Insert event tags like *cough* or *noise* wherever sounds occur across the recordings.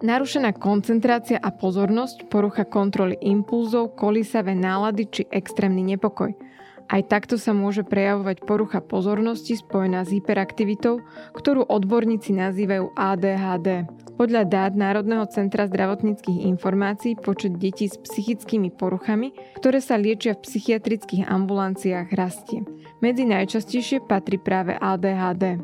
Narušená koncentrácia a pozornosť, porucha kontroly impulzov, kolísavé nálady či extrémny nepokoj. Aj takto sa môže prejavovať porucha pozornosti spojená s hyperaktivitou, ktorú odborníci nazývajú ADHD. Podľa dát Národného centra zdravotníckých informácií počet detí s psychickými poruchami, ktoré sa liečia v psychiatrických ambulanciách, rastie. Medzi najčastejšie patrí práve ADHD.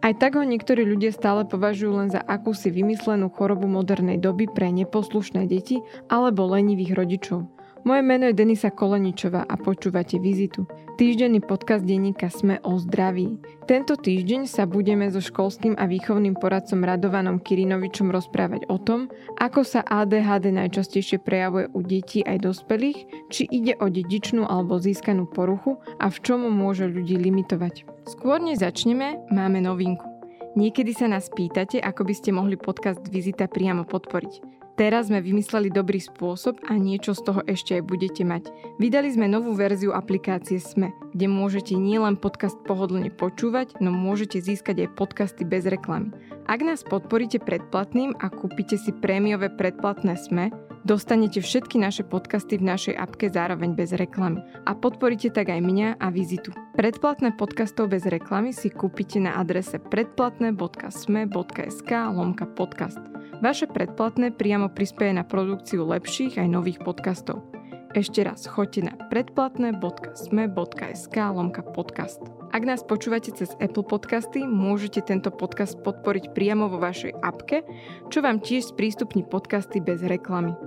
Aj tak ho niektorí ľudia stále považujú len za akúsi vymyslenú chorobu modernej doby pre neposlušné deti alebo lenivých rodičov. Moje meno je Denisa Koleničová a počúvate Vizitu, týždenný podcast denníka Sme o zdraví. Tento týždeň sa budeme so školským a výchovným poradcom Radovanom Kirinovičom rozprávať o tom, ako sa ADHD najčastejšie prejavuje u detí aj dospelých, či ide o dedičnú alebo získanú poruchu a v čom môže ľudí limitovať. Skôr než začneme, máme novinku. Niekedy sa nás pýtate, ako by ste mohli podcast Vizita priamo podporiť. Teraz sme vymysleli dobrý spôsob a niečo z toho ešte aj budete mať. Vydali sme novú verziu aplikácie SME, kde môžete nielen podcast pohodlne počúvať, no môžete získať aj podcasty bez reklamy. Ak nás podporíte predplatným a kúpite si prémiové predplatné SME, dostanete všetky naše podcasty v našej apke zároveň bez reklamy. A podporíte tak aj mňa a vizitu. Predplatné podcastov bez reklamy si kúpite na adrese predplatné.sme.sk lomka podcast. Vaše predplatné priamo prispieje na produkciu lepších aj nových podcastov. Ešte raz, choďte na predplatné.sme.sk lomka podcast. Ak nás počúvate cez Apple Podcasty, môžete tento podcast podporiť priamo vo vašej apke, čo vám tiež sprístupní podcasty bez reklamy.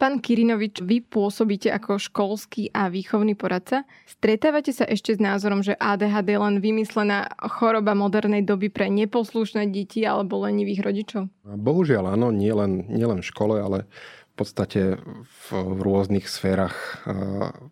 Pán Kirinovič, vy pôsobíte ako školský a výchovný poradca. Stretávate sa ešte s názorom, že ADHD je len vymyslená choroba modernej doby pre neposlušné deti alebo lenivých rodičov? Bohužiaľ áno, nie len, nie len v škole, ale podstate v rôznych sférach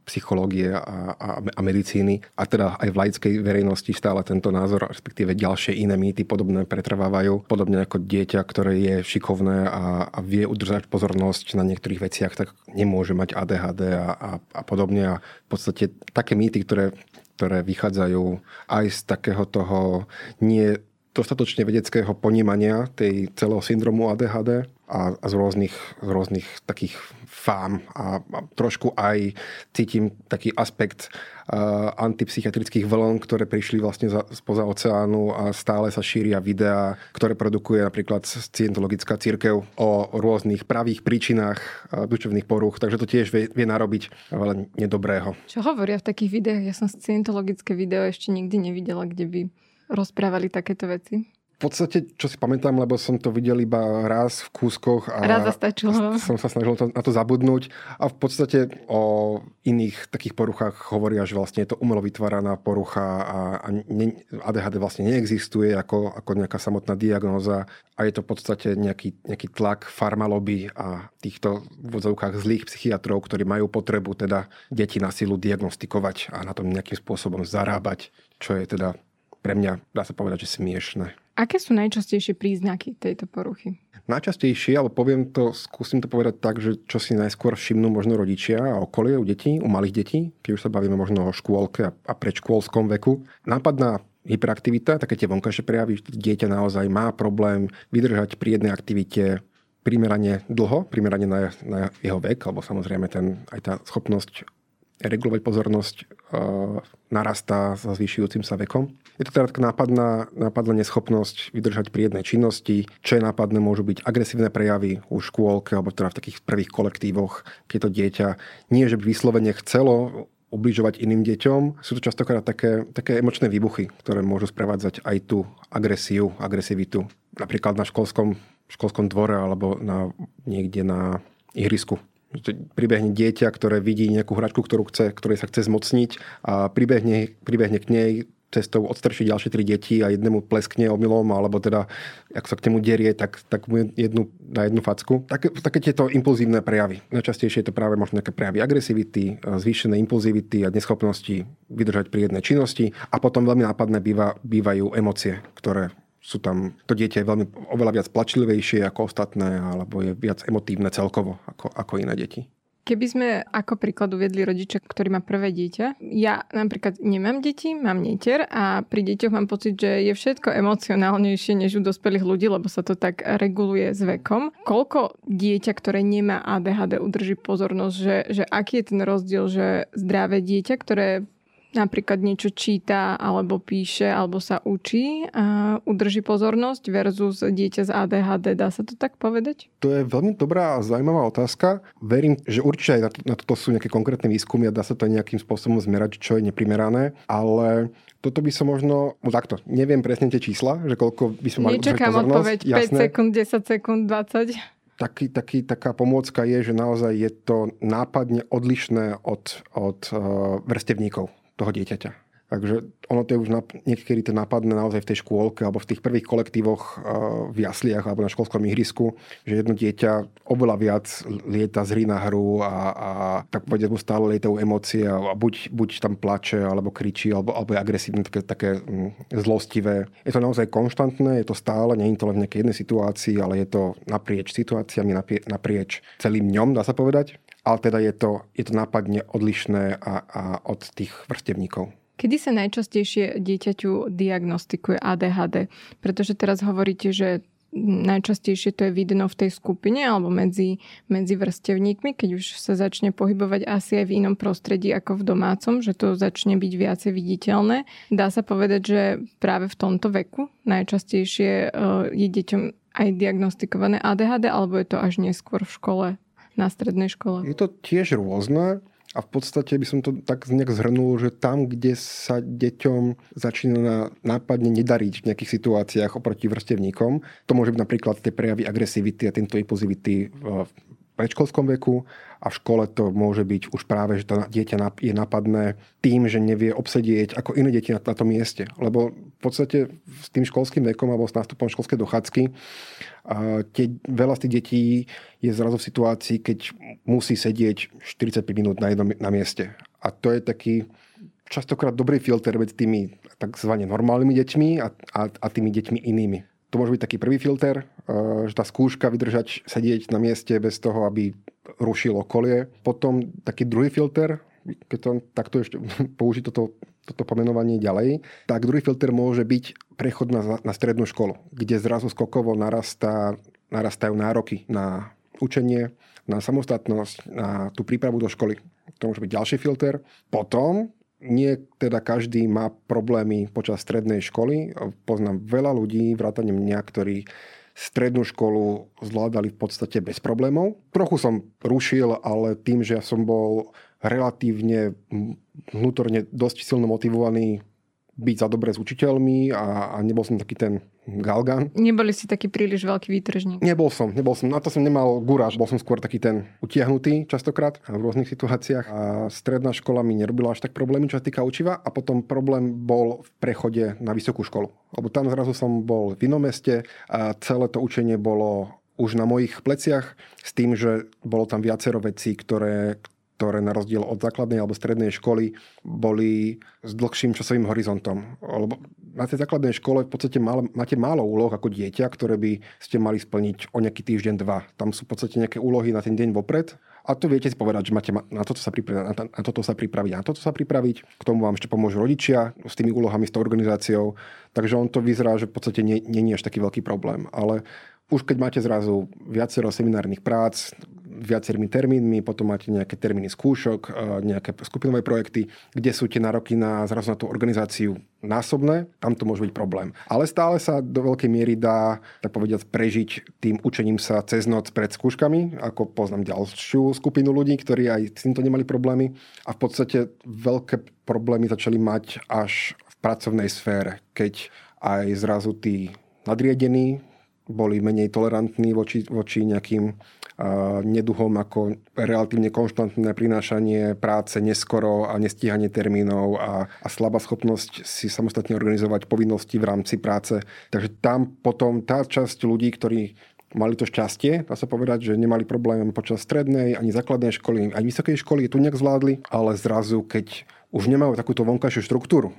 psychológie a, a, a medicíny a teda aj v laickej verejnosti stále tento názor, respektíve ďalšie iné mýty podobné pretrvávajú. Podobne ako dieťa, ktoré je šikovné a, a vie udržať pozornosť na niektorých veciach, tak nemôže mať ADHD a, a, a podobne. A v podstate také mýty, ktoré ktoré vychádzajú aj z takého toho nie dostatočne vedeckého ponímania tej celého syndromu ADHD a, a z, rôznych, z rôznych takých fám a, a trošku aj cítim taký aspekt uh, antipsychiatrických vln, ktoré prišli vlastne za, spoza oceánu a stále sa šíria videá, ktoré produkuje napríklad Scientologická církev o rôznych pravých príčinách uh, duševných poruch, takže to tiež vie, vie narobiť veľa nedobrého. Čo hovoria v takých videách? Ja som Scientologické video ešte nikdy nevidela, kde by rozprávali takéto veci? V podstate, čo si pamätám, lebo som to videl iba raz v kúskoch a raz zastačilo. som sa snažil to, na to zabudnúť a v podstate o iných takých poruchách hovoria, že vlastne je to umelo vytváraná porucha a, a ne, ADHD vlastne neexistuje ako, ako nejaká samotná diagnóza a je to v podstate nejaký, nejaký tlak farmaloby a týchto v vodzovkách zlých psychiatrov, ktorí majú potrebu teda deti na silu diagnostikovať a na tom nejakým spôsobom zarábať, čo je teda pre mňa, dá sa povedať, že smiešne. Aké sú najčastejšie príznaky tejto poruchy? Najčastejšie, ale poviem to, skúsim to povedať tak, že čo si najskôr všimnú možno rodičia a okolie u detí, u malých detí, keď už sa bavíme možno o škôlke a predškôlskom veku. Nápadná hyperaktivita, také tie vonkajšie prejavy, dieťa naozaj má problém vydržať pri jednej aktivite primerane dlho, primerane na, na jeho vek, alebo samozrejme ten, aj tá schopnosť regulovať pozornosť e, narastá sa zvýšujúcim sa vekom. Je to teda nápadná, nápadná neschopnosť vydržať pri jednej činnosti. Čo je nápadné, môžu byť agresívne prejavy u škôlke alebo teda v takých prvých kolektívoch, keď to dieťa nie, že by vyslovene chcelo ubližovať iným deťom. Sú to častokrát také, také emočné výbuchy, ktoré môžu sprevádzať aj tú agresiu, agresivitu. Napríklad na školskom, školskom dvore alebo na, niekde na ihrisku pribehne dieťa, ktoré vidí nejakú hračku, ktorú chce, ktorej sa chce zmocniť a pribehne, pribehne k nej cestou odstrčí ďalšie tri deti a jednému pleskne omylom, alebo teda, ak sa k nemu derie, tak, tak mu jednu, na jednu facku. Také, také tieto impulzívne prejavy. Najčastejšie je to práve možno nejaké prejavy agresivity, zvýšené impulzivity a neschopnosti vydržať pri jednej činnosti. A potom veľmi nápadné býva, bývajú emócie, ktoré sú tam, to dieťa je veľmi oveľa viac plačlivejšie ako ostatné, alebo je viac emotívne celkovo ako, ako iné deti. Keby sme ako príklad uviedli rodiča, ktorý má prvé dieťa, ja napríklad nemám deti, mám netier a pri deťoch mám pocit, že je všetko emocionálnejšie než u dospelých ľudí, lebo sa to tak reguluje s vekom. Koľko dieťa, ktoré nemá ADHD, udrží pozornosť, že, že aký je ten rozdiel, že zdravé dieťa, ktoré napríklad niečo číta alebo píše alebo sa učí a udrží pozornosť versus dieťa z ADHD. Dá sa to tak povedať? To je veľmi dobrá a zaujímavá otázka. Verím, že určite aj na, to, na toto sú nejaké konkrétne výskumy a dá sa to nejakým spôsobom zmerať, čo je neprimerané, ale toto by som možno, no takto, neviem presne tie čísla, že koľko by sme mali Nečakám odpoveď, 5 jasné. sekúnd, 10 sekúnd, 20 taký, taký, taká pomôcka je, že naozaj je to nápadne odlišné od, od uh, vrstevníkov toho dieťaťa. Takže ono to je už niekedy to napadne naozaj v tej škôlke alebo v tých prvých kolektívoch uh, v jasliach alebo na školskom ihrisku, že jedno dieťa oveľa viac lieta z hry na hru a, a tak povedať mu stále lietajú emócie a buď, buď tam plače alebo kričí alebo, alebo je agresívne, také, také mm, zlostivé. Je to naozaj konštantné, je to stále, nie je to len v nejakej jednej situácii, ale je to naprieč situáciami, naprieč celým dňom, dá sa povedať ale teda je to, je to nápadne odlišné a, a od tých vrstevníkov. Kedy sa najčastejšie dieťaťu diagnostikuje ADHD? Pretože teraz hovoríte, že najčastejšie to je vidno v tej skupine alebo medzi, medzi vrstevníkmi, keď už sa začne pohybovať asi aj v inom prostredí ako v domácom, že to začne byť viacej viditeľné. Dá sa povedať, že práve v tomto veku najčastejšie e, je deťom aj diagnostikované ADHD alebo je to až neskôr v škole na strednej škole? Je to tiež rôzne. A v podstate by som to tak nejak zhrnul, že tam, kde sa deťom začína nápadne nedariť v nejakých situáciách oproti vrstevníkom, to môže byť napríklad tie prejavy agresivity a tento impulzivity v predškolskom veku a v škole to môže byť už práve, že to dieťa je napadné tým, že nevie obsedieť ako iné deti na, na tom mieste. Lebo v podstate s tým školským vekom alebo s nástupom školskej dochádzky a tie, veľa z tých detí je zrazu v situácii, keď musí sedieť 45 minút na jednom na mieste. A to je taký častokrát dobrý filter medzi tými tzv. normálnymi deťmi a, a, a tými deťmi inými to môže byť taký prvý filter, eh, že tá skúška vydržať sedieť na mieste bez toho, aby rušil okolie. Potom taký druhý filter, keď to takto ešte *laughs* použiť toto, toto pomenovanie ďalej, tak druhý filter môže byť prechod na, na strednú školu, kde zrazu skokovo narastá, narastajú nároky na učenie, na samostatnosť, na tú prípravu do školy. To môže byť ďalší filter. Potom nie teda každý má problémy počas strednej školy. Poznám veľa ľudí, vrátane mňa, ktorí strednú školu zvládali v podstate bez problémov. Trochu som rušil, ale tým, že ja som bol relatívne vnútorne dosť silno motivovaný byť za dobré s učiteľmi a, a nebol som taký ten galgan. Neboli si taký príliš veľký výtržník? Nebol som, nebol som. Na to som nemal gúraž, bol som skôr taký ten utiahnutý častokrát v rôznych situáciách. A stredná škola mi nerobila až tak problémy, čo sa týka učiva. A potom problém bol v prechode na vysokú školu. Lebo tam zrazu som bol v inom meste a celé to učenie bolo už na mojich pleciach s tým, že bolo tam viacero vecí, ktoré, ktoré na rozdiel od základnej alebo strednej školy boli s dlhším časovým horizontom. Lebo na tej základnej škole v podstate málo, máte málo úloh ako dieťa, ktoré by ste mali splniť o nejaký týždeň, dva. Tam sú v podstate nejaké úlohy na ten deň vopred a to viete si povedať, že máte na toto sa pripraviť, na, na toto sa pripraviť, na toto sa pripraviť. K tomu vám ešte pomôžu rodičia s tými úlohami, s tou organizáciou. Takže on to vyzerá, že v podstate nie, nie je až taký veľký problém. Ale už keď máte zrazu viacero seminárnych prác, viacerými termínmi, potom máte nejaké termíny skúšok, e, nejaké skupinové projekty, kde sú tie nároky na zrazu na tú organizáciu násobné, tam to môže byť problém. Ale stále sa do veľkej miery dá, tak povediať, prežiť tým učením sa cez noc pred skúškami, ako poznám ďalšiu skupinu ľudí, ktorí aj s týmto nemali problémy a v podstate veľké problémy začali mať až v pracovnej sfére, keď aj zrazu tí nadriedení boli menej tolerantní voči, voči nejakým neduhom ako relatívne konštantné prinášanie práce neskoro a nestíhanie termínov a, a slabá schopnosť si samostatne organizovať povinnosti v rámci práce. Takže tam potom tá časť ľudí, ktorí mali to šťastie, dá sa povedať, že nemali problém počas strednej, ani základnej školy, ani vysokej školy, tu nejak zvládli, ale zrazu, keď už nemajú takúto vonkajšiu štruktúru,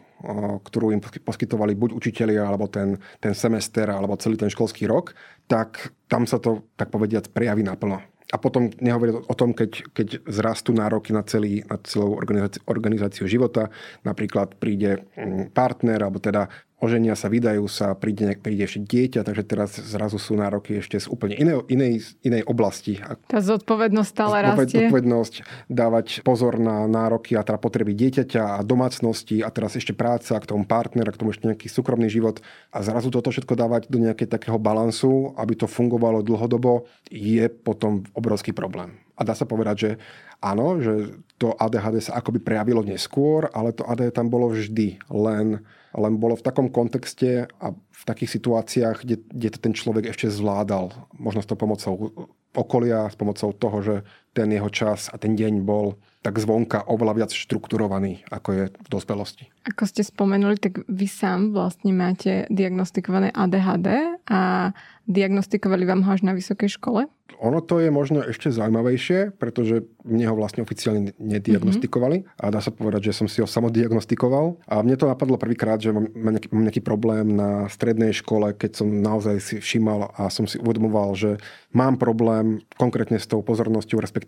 ktorú im poskytovali buď učitelia, alebo ten, ten semester, alebo celý ten školský rok, tak tam sa to, tak povediať, prejaví naplno. A potom nehovoriť o tom, keď, keď zrastú nároky na, celý, na celú organizáciu, organizáciu života. Napríklad príde mm, partner, alebo teda oženia sa, vydajú sa, príde, príde ešte dieťa, takže teraz zrazu sú nároky ešte z úplne inej, inej, inej oblasti. Tá zodpovednosť stále rastie. Zodpovednosť, dávať pozor na nároky a teda potreby dieťaťa a domácnosti a teraz ešte práca, k tomu partnera, k tomu ešte nejaký súkromný život a zrazu toto všetko dávať do nejakého takého balansu, aby to fungovalo dlhodobo, je potom obrovský problém. A dá sa povedať, že áno, že to ADHD sa akoby prejavilo neskôr, ale to ADHD tam bolo vždy, len len bolo v takom kontexte a v takých situáciách, kde, kde to ten človek ešte zvládal. Možno s to pomocou okolia, s pomocou toho, že ten jeho čas a ten deň bol tak zvonka oveľa viac štrukturovaný, ako je v dospelosti. Ako ste spomenuli, tak vy sám vlastne máte diagnostikované ADHD a diagnostikovali vám ho až na vysokej škole? Ono to je možno ešte zaujímavejšie, pretože mne ho vlastne oficiálne nediagnostikovali mm-hmm. a dá sa povedať, že som si ho samodiagnostikoval. A mne to napadlo prvýkrát, že mám nejaký, mám nejaký problém na strednej škole, keď som naozaj si všímal a som si uvedomoval, že mám problém konkrétne s tou pozornosťou, respektíve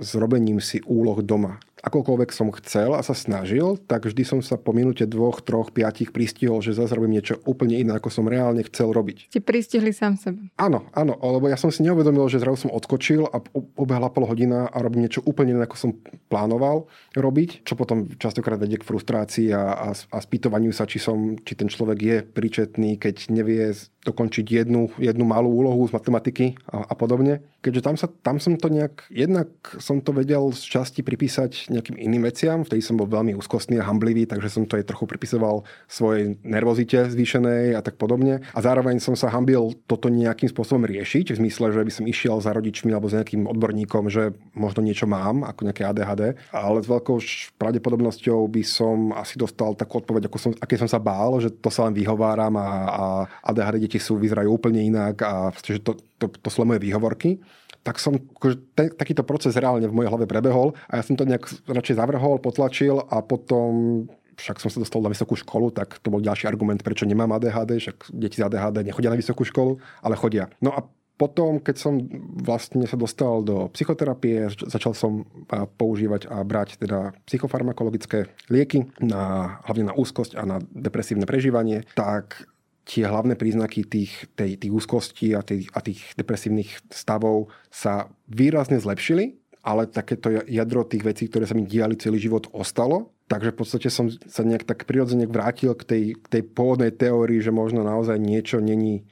s robením si úloh doma akokoľvek som chcel a sa snažil, tak vždy som sa po minúte dvoch, troch, piatich pristihol, že zase robím niečo úplne iné, ako som reálne chcel robiť. Ste pristihli sám sebe. Áno, áno, lebo ja som si neuvedomil, že zrazu som odskočil a ubehla pol hodina a robím niečo úplne iné, ako som plánoval robiť, čo potom častokrát vedie k frustrácii a, a, a spýtovaniu sa, či, som, či ten človek je príčetný, keď nevie dokončiť jednu, jednu malú úlohu z matematiky a, a podobne. Keďže tam, sa, tam som to nejak, jednak som to vedel z časti pripísať nejakým iným veciam, vtedy som bol veľmi úzkostný a hamblivý, takže som to aj trochu pripisoval svojej nervozite zvýšenej a tak podobne. A zároveň som sa hambil toto nejakým spôsobom riešiť, v zmysle, že by som išiel za rodičmi alebo za nejakým odborníkom, že možno niečo mám, ako nejaké ADHD, ale s veľkou pravdepodobnosťou by som asi dostal takú odpoveď, ako som, aké som sa bál, že to sa len vyhováram a, a ADHD deti sú, vyzerajú úplne inak a že to, to, to sú moje výhovorky tak som, akože, te, takýto proces reálne v mojej hlave prebehol a ja som to nejak radšej zavrhol, potlačil a potom však som sa dostal na vysokú školu, tak to bol ďalší argument, prečo nemám ADHD, však deti z ADHD nechodia na vysokú školu, ale chodia. No a potom, keď som vlastne sa dostal do psychoterapie, začal som používať a brať teda psychofarmakologické lieky, na, hlavne na úzkosť a na depresívne prežívanie, tak tie hlavné príznaky tých, tej, tých úzkostí a, tých, a tých depresívnych stavov sa výrazne zlepšili, ale takéto jadro tých vecí, ktoré sa mi diali celý život, ostalo. Takže v podstate som sa nejak tak prirodzene vrátil k tej, k tej pôvodnej teórii, že možno naozaj niečo není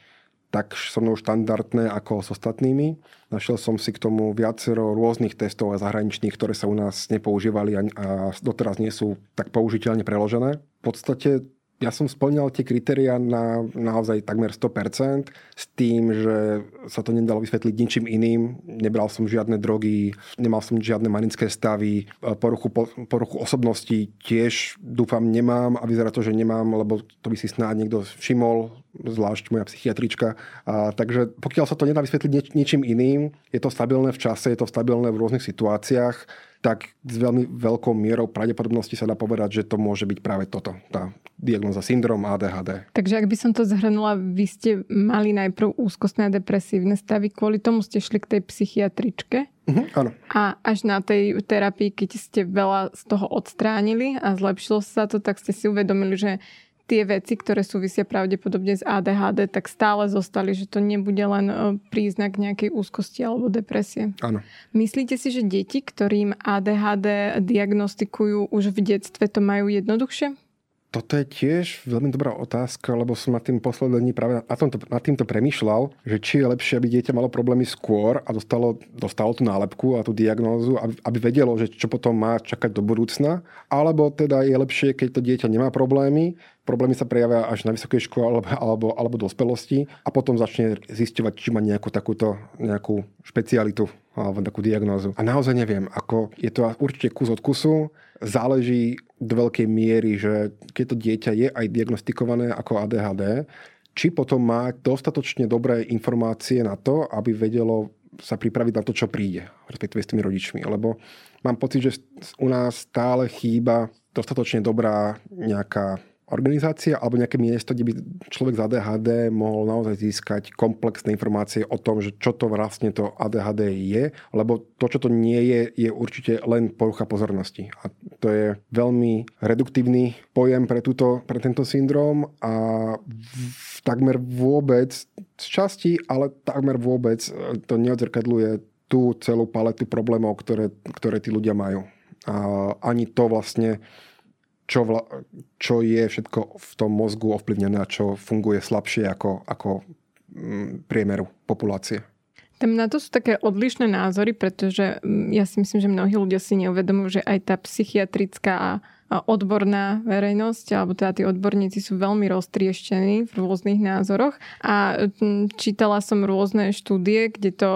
tak so mnou štandardné ako s ostatnými. Našiel som si k tomu viacero rôznych testov a zahraničných, ktoré sa u nás nepoužívali a, a doteraz nie sú tak použiteľne preložené. V podstate ja som splňal tie kritéria na naozaj takmer 100% s tým, že sa to nedalo vysvetliť ničím iným. Nebral som žiadne drogy, nemal som žiadne manické stavy, poruchu, poruchu osobnosti tiež dúfam nemám a vyzerá to, že nemám, lebo to by si snáď niekto všimol, zvlášť moja psychiatrička. A, takže pokiaľ sa to nedá vysvetliť nieč, ničím iným, je to stabilné v čase, je to stabilné v rôznych situáciách, tak s veľmi veľkou mierou pravdepodobnosti sa dá povedať, že to môže byť práve toto, tá diagnoza syndrom ADHD. Takže ak by som to zhrnula, vy ste mali najprv úzkostné a depresívne stavy, kvôli tomu ste šli k tej psychiatričke? Uh-huh, áno. A až na tej terapii, keď ste veľa z toho odstránili a zlepšilo sa to, tak ste si uvedomili, že tie veci, ktoré súvisia pravdepodobne s ADHD, tak stále zostali, že to nebude len e, príznak nejakej úzkosti alebo depresie. Áno. Myslíte si, že deti, ktorým ADHD diagnostikujú už v detstve, to majú jednoduchšie? Toto je tiež veľmi dobrá otázka, lebo som na tým poslední práve na tomto, nad týmto premyšľal, že či je lepšie, aby dieťa malo problémy skôr a dostalo, dostalo tú nálepku a tú diagnózu, aby, aby vedelo, že čo potom má čakať do budúcna, alebo teda je lepšie, keď to dieťa nemá problémy, problémy sa prejavia až na vysokej škole alebo, alebo, alebo dospelosti a potom začne zisťovať, či má nejakú takúto nejakú špecialitu alebo takú diagnózu. A naozaj neviem, ako je to určite kus od kusu, záleží do veľkej miery, že keď to dieťa je aj diagnostikované ako ADHD, či potom má dostatočne dobré informácie na to, aby vedelo sa pripraviť na to, čo príde, respektíve s tými rodičmi. Lebo mám pocit, že u nás stále chýba dostatočne dobrá nejaká organizácia alebo nejaké miesto, kde by človek z ADHD mohol naozaj získať komplexné informácie o tom, že čo to vlastne to ADHD je, lebo to, čo to nie je, je určite len porucha pozornosti. A to je veľmi reduktívny pojem pre, túto, pre tento syndrom a v, takmer vôbec, z časti, ale takmer vôbec to neodzrkadluje tú celú paletu problémov, ktoré, ktoré tí ľudia majú. A ani to vlastne čo, vla, čo je všetko v tom mozgu ovplyvnené a čo funguje slabšie ako, ako mm, priemeru populácie. Tam na to sú také odlišné názory, pretože mm, ja si myslím, že mnohí ľudia si neuvedomujú, že aj tá psychiatrická odborná verejnosť, alebo teda tí odborníci sú veľmi roztrieštení v rôznych názoroch. A čítala som rôzne štúdie, kde to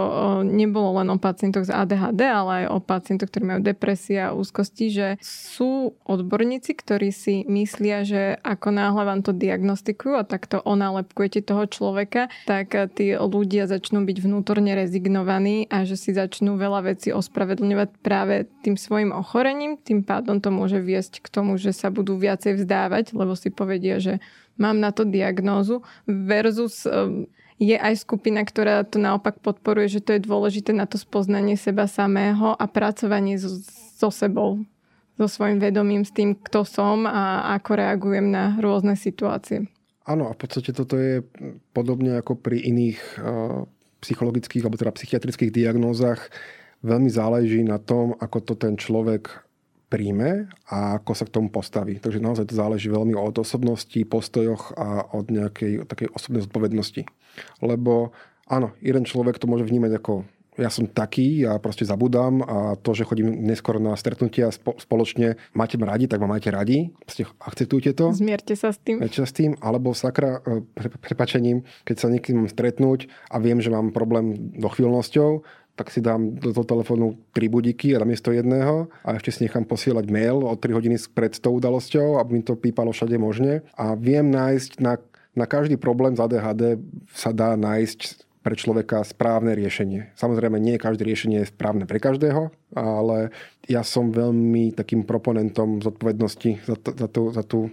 nebolo len o pacientoch z ADHD, ale aj o pacientoch, ktorí majú depresia a úzkosti, že sú odborníci, ktorí si myslia, že ako náhle vám to diagnostikujú a takto onálepkujete toho človeka, tak tí ľudia začnú byť vnútorne rezignovaní a že si začnú veľa vecí ospravedlňovať práve tým svojim ochorením, tým pádom to môže viesť k tomu, že sa budú viacej vzdávať, lebo si povedia, že mám na to diagnózu versus um, je aj skupina, ktorá to naopak podporuje, že to je dôležité na to spoznanie seba samého a pracovanie so, so sebou, so svojím vedomím, s tým, kto som a ako reagujem na rôzne situácie. Áno, a v podstate toto je podobne ako pri iných uh, psychologických alebo teda psychiatrických diagnózach. Veľmi záleží na tom, ako to ten človek príjme a ako sa k tomu postaví. Takže naozaj to záleží veľmi od osobnosti, postojoch a od nejakej takej osobnej zodpovednosti. Lebo áno, jeden človek to môže vnímať ako ja som taký, ja proste zabudám a to, že chodím neskôr na stretnutia spoločne, máte ma radi, tak ma máte radi, proste akceptujte to. Zmierte sa s tým. Zmierte sa s tým, alebo sakra, e, prepačením, keď sa niekým mám stretnúť a viem, že mám problém dochvíľnosťou, tak si dám do toho telefónu tri budíky a namiesto jedného a ešte si nechám posielať mail o 3 hodiny pred tou udalosťou, aby mi to pípalo všade možne. A viem nájsť na, na každý problém z ADHD sa dá nájsť pre človeka správne riešenie. Samozrejme, nie každé riešenie je správne pre každého, ale ja som veľmi takým proponentom zodpovednosti za, to, za, tú, za tú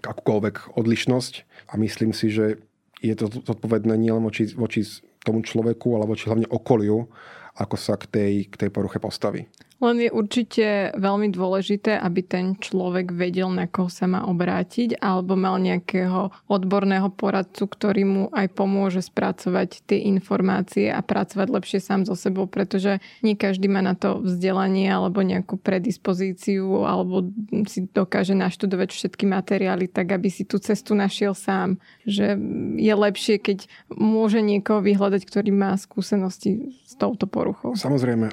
akúkoľvek odlišnosť a myslím si, že je to zodpovedné nielen voči, voči tomu človeku, ale voči hlavne okoliu, ako sa k tej, k tej poruche postaví. Len je určite veľmi dôležité, aby ten človek vedel, na koho sa má obrátiť, alebo mal nejakého odborného poradcu, ktorý mu aj pomôže spracovať tie informácie a pracovať lepšie sám so sebou, pretože nie každý má na to vzdelanie alebo nejakú predispozíciu alebo si dokáže naštudovať všetky materiály tak, aby si tú cestu našiel sám. Že je lepšie, keď môže niekoho vyhľadať, ktorý má skúsenosti s touto poruchou. Samozrejme,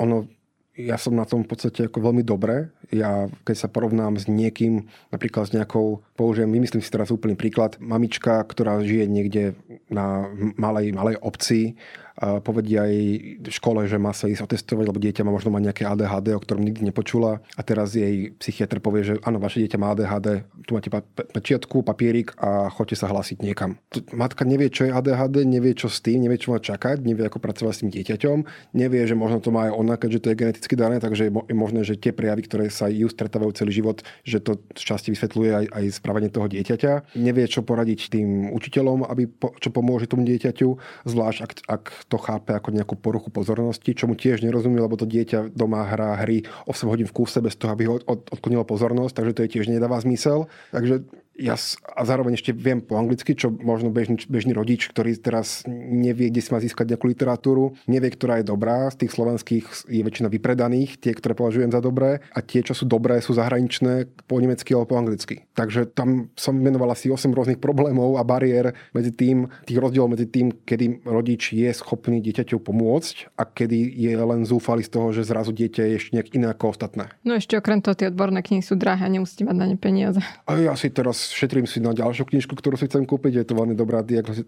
ono ja som na tom v podstate ako veľmi dobre. Ja, keď sa porovnám s niekým, napríklad s nejakou, použijem, vymyslím si teraz úplný príklad, mamička, ktorá žije niekde na malej, malej obci povedia jej v škole, že má sa ísť otestovať, lebo dieťa má možno mať nejaké ADHD, o ktorom nikdy nepočula a teraz jej psychiatr povie, že áno, vaše dieťa má ADHD, tu máte pečiatku, papierik a choďte sa hlásiť niekam. Matka nevie, čo je ADHD, nevie, čo s tým, nevie, čo má čakať, nevie, ako pracovať s tým dieťaťom, nevie, že možno to má aj ona, keďže to je geneticky dané, takže je možné, že tie prejavy, ktoré sa ju stretávajú celý život, že to z časti vysvetľuje aj, aj správanie toho dieťaťa. Nevie, čo poradiť tým učiteľom, aby po, čo pomôže tomu dieťaťu, zvlášť ak, ak to chápe ako nejakú poruchu pozornosti, čo mu tiež nerozumie, lebo to dieťa doma hrá hry 8 hodín v kúse bez toho, aby ho od, odklonilo pozornosť, takže to je tiež nedáva zmysel. Takže ja a zároveň ešte viem po anglicky, čo možno bežný, bežný rodič, ktorý teraz nevie, kde si má získať nejakú literatúru, nevie, ktorá je dobrá. Z tých slovenských je väčšina vypredaných, tie, ktoré považujem za dobré a tie, čo sú dobré, sú zahraničné po nemecky alebo po anglicky. Takže tam som menoval asi 8 rôznych problémov a bariér medzi tým, tých rozdielov medzi tým, kedy rodič je schopný dieťaťu pomôcť a kedy je len zúfalý z toho, že zrazu dieťa je ešte nejak iné ako ostatné. No ešte okrem toho tie odborné knihy sú drahé a nemusíte mať na ne peniaze. A ja si teraz šetrím si na ďalšiu knižku, ktorú si chcem kúpiť. Je to veľmi dobrá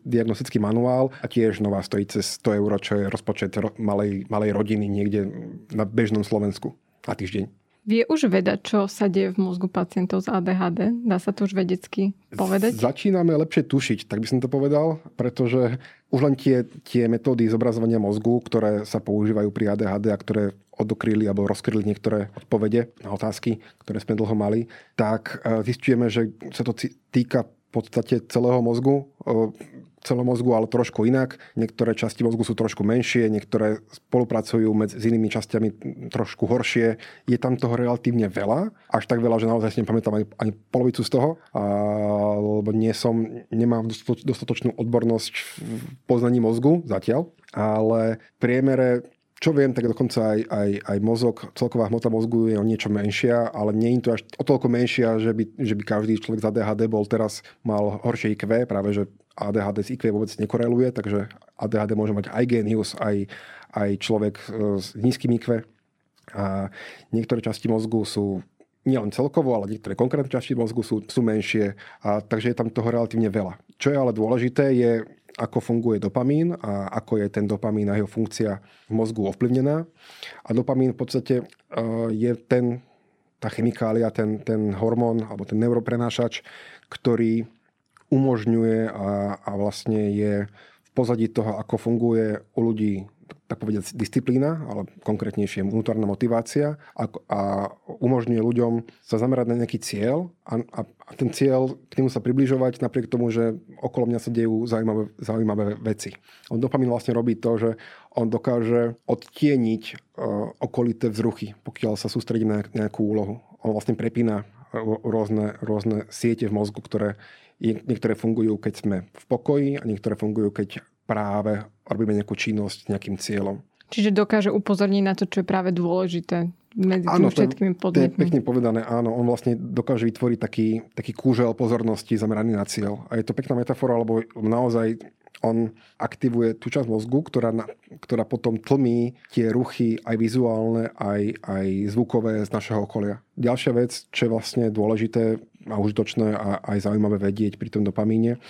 diagnostický manuál a tiež nová stojí cez 100 eur, čo je rozpočet malej, malej rodiny niekde na bežnom Slovensku na týždeň. Vie už vedať, čo sa deje v mozgu pacientov z ADHD? Dá sa to už vedecky povedať? Začíname lepšie tušiť, tak by som to povedal, pretože už len tie, tie metódy zobrazovania mozgu, ktoré sa používajú pri ADHD a ktoré odokryli alebo rozkryli niektoré odpovede na otázky, ktoré sme dlho mali, tak e, zistujeme, že sa to týka v podstate celého mozgu, celého mozgu, ale trošku inak. Niektoré časti mozgu sú trošku menšie, niektoré spolupracujú medzi, s inými časťami trošku horšie. Je tam toho relatívne veľa, až tak veľa, že naozaj si nepamätám ani, ani polovicu z toho, a, lebo nie som, nemám dostatočnú odbornosť v poznaní mozgu zatiaľ, ale v priemere čo viem, tak dokonca aj, aj, aj mozog, celková hmota mozgu je o niečo menšia, ale nie je to až o toľko menšia, že by, že by každý človek z ADHD bol teraz mal horšie IQ, práve že ADHD s IQ vôbec nekoreluje, takže ADHD môže mať aj genius, aj, aj človek e, s nízkym IQ. A niektoré časti mozgu sú nielen celkovo, ale niektoré konkrétne časti mozgu sú, sú menšie, a takže je tam toho relatívne veľa. Čo je ale dôležité, je ako funguje dopamín a ako je ten dopamín a jeho funkcia v mozgu ovplyvnená. A dopamín v podstate e, je ten, tá chemikália, ten, ten hormón alebo ten neuroprenášač, ktorý umožňuje a, a vlastne je v pozadí toho, ako funguje u ľudí tak povedať disciplína, ale konkrétnejšie vnútorná motivácia a, a umožňuje ľuďom sa zamerať na nejaký cieľ a, a, a ten cieľ k nemu sa približovať napriek tomu, že okolo mňa sa dejú zaujímavé, zaujímavé veci. On dopamín vlastne robí to, že on dokáže odtieniť uh, okolité vzruchy, pokiaľ sa sústredím na nejakú úlohu. On vlastne prepína rôzne, rôzne siete v mozgu, ktoré niektoré fungujú, keď sme v pokoji a niektoré fungujú, keď práve robíme nejakú činnosť nejakým cieľom. Čiže dokáže upozorniť na to, čo je práve dôležité medzi áno, všetkými podnetmi. To je pekne povedané, áno. On vlastne dokáže vytvoriť taký, taký kúžel pozornosti zameraný na cieľ. A je to pekná metafora, lebo naozaj on aktivuje tú časť mozgu, ktorá, na, ktorá potom tlmí tie ruchy aj vizuálne, aj, aj zvukové z našeho okolia. Ďalšia vec, čo je vlastne dôležité a užitočné a aj zaujímavé vedieť pri tom dopamíne,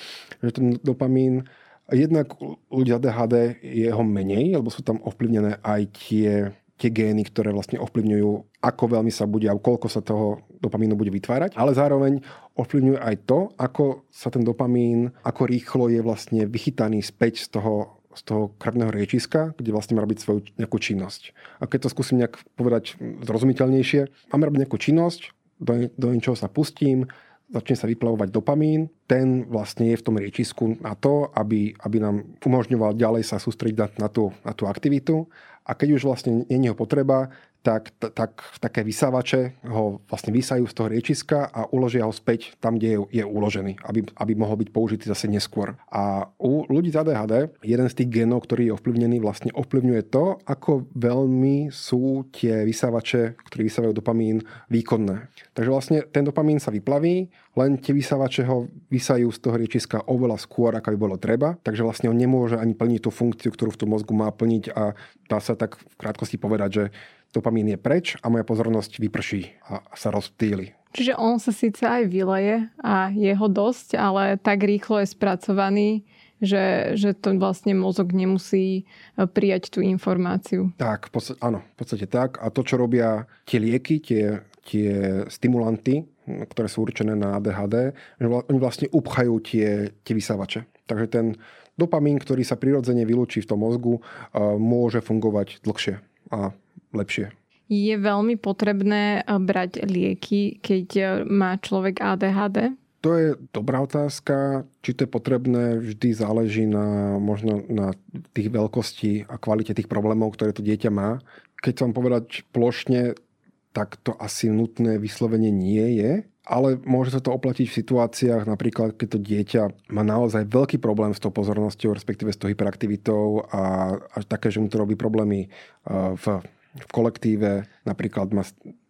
že ten dopamín Jednak ľudia ADHD je ho menej, lebo sú tam ovplyvnené aj tie, tie gény, ktoré vlastne ovplyvňujú, ako veľmi sa bude a koľko sa toho dopamínu bude vytvárať, ale zároveň ovplyvňuje aj to, ako sa ten dopamín, ako rýchlo je vlastne vychytaný späť z toho z toho krvného riečiska, kde vlastne má robiť svoju nejakú činnosť. A keď to skúsim nejak povedať zrozumiteľnejšie, máme robiť nejakú činnosť, do, do niečoho sa pustím, začne sa vyplavovať dopamín, ten vlastne je v tom riečisku na to, aby, aby nám umožňoval ďalej sa sústrediť na, na, tú, na tú aktivitu. A keď už vlastne nie je potreba, tak, tak také vysávače ho vlastne vysajú z toho riečiska a uložia ho späť tam, kde je, je uložený, aby, aby mohol byť použitý zase neskôr. A u ľudí z ADHD, jeden z tých genov, ktorý je ovplyvnený, vlastne ovplyvňuje to, ako veľmi sú tie vysávače, ktorí vysávajú dopamín, výkonné. Takže vlastne ten dopamín sa vyplaví, len tie vysávače ho vysajú z toho riečiska oveľa skôr, ako by bolo treba. Takže vlastne on nemôže ani plniť tú funkciu, ktorú v tom mozgu má plniť a dá sa tak v krátkosti povedať, že dopamín je preč a moja pozornosť vyprší a sa rozptýli. Čiže on sa síce aj vyleje a je ho dosť, ale tak rýchlo je spracovaný, že, že to vlastne mozog nemusí e, prijať tú informáciu. Tak, v podstate, áno, v podstate tak. A to, čo robia tie lieky, tie, tie stimulanty, ktoré sú určené na ADHD, že oni vlastne upchajú tie, tie vysávače. Takže ten dopamín, ktorý sa prirodzene vylúči v tom mozgu, e, môže fungovať dlhšie a lepšie. Je veľmi potrebné eh, brať lieky, keď eh, má človek ADHD? To je dobrá otázka. Či to je potrebné, vždy záleží na, možno na tých veľkosti a kvalite tých problémov, ktoré to dieťa má. Keď som povedať plošne, tak to asi nutné vyslovenie nie je, ale môže sa to oplatiť v situáciách, napríklad keď to dieťa má naozaj veľký problém s tou pozornosťou, respektíve s tou hyperaktivitou a až také, že mu to robí problémy eh, v v kolektíve napríklad má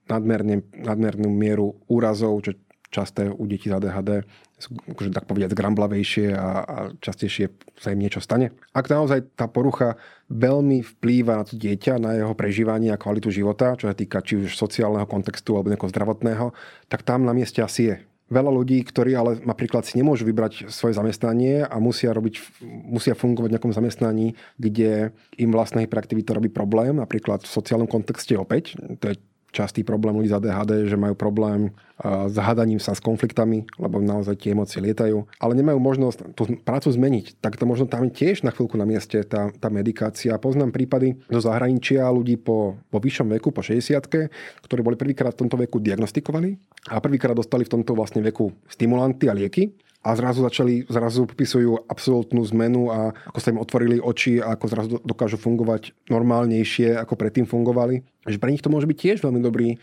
nadmerne, nadmernú mieru úrazov, čo časté u detí z ADHD sú akože tak povedať zgramblavejšie a, a častejšie sa im niečo stane. Ak naozaj tá porucha veľmi vplýva na to dieťa, na jeho prežívanie a kvalitu života, čo sa týka či už sociálneho kontextu alebo nejakého zdravotného, tak tam na mieste asi je veľa ľudí, ktorí ale napríklad si nemôžu vybrať svoje zamestnanie a musia, robiť, musia fungovať v nejakom zamestnaní, kde im vlastná hyperaktivita robí problém, napríklad v sociálnom kontexte opäť. To je častý problém ľudí z ADHD, že majú problém s hádaním sa s konfliktami, lebo naozaj tie emócie lietajú, ale nemajú možnosť tú prácu zmeniť. Tak to možno tam tiež na chvíľku na mieste tá, tá medikácia. Poznám prípady zo zahraničia ľudí po, po vyššom veku, po 60 ktorí boli prvýkrát v tomto veku diagnostikovaní a prvýkrát dostali v tomto vlastne veku stimulanty a lieky a zrazu začali, zrazu popisujú absolútnu zmenu a ako sa im otvorili oči a ako zrazu dokážu fungovať normálnejšie, ako predtým fungovali. Že pre nich to môže byť tiež veľmi dobrý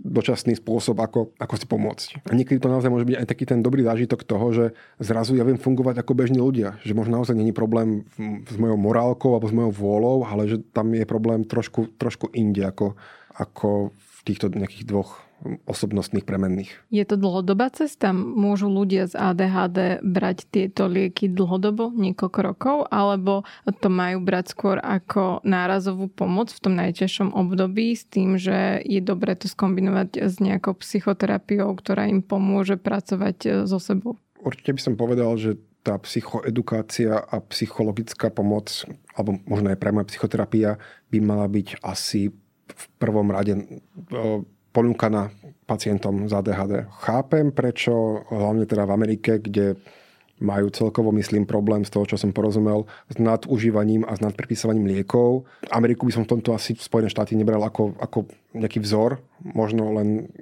dočasný spôsob, ako, ako si pomôcť. A niekedy to naozaj môže byť aj taký ten dobrý zážitok toho, že zrazu ja viem fungovať ako bežní ľudia. Že možno naozaj není problém s mojou morálkou alebo s mojou vôľou, ale že tam je problém trošku, trošku inde ako, ako v týchto nejakých dvoch osobnostných premenných. Je to dlhodobá cesta? Môžu ľudia z ADHD brať tieto lieky dlhodobo, niekoľko rokov, alebo to majú brať skôr ako nárazovú pomoc v tom najťažšom období s tým, že je dobré to skombinovať s nejakou psychoterapiou, ktorá im pomôže pracovať e, so sebou? Určite by som povedal, že tá psychoedukácia a psychologická pomoc, alebo možno aj priama psychoterapia, by mala byť asi v prvom rade e, ponúkaná pacientom z ADHD. Chápem, prečo hlavne teda v Amerike, kde majú celkovo, myslím, problém z toho, čo som porozumel, s nadužívaním a s nadprepisovaním liekov. Ameriku by som v tomto asi Spojené štáty nebral ako, ako nejaký vzor, možno len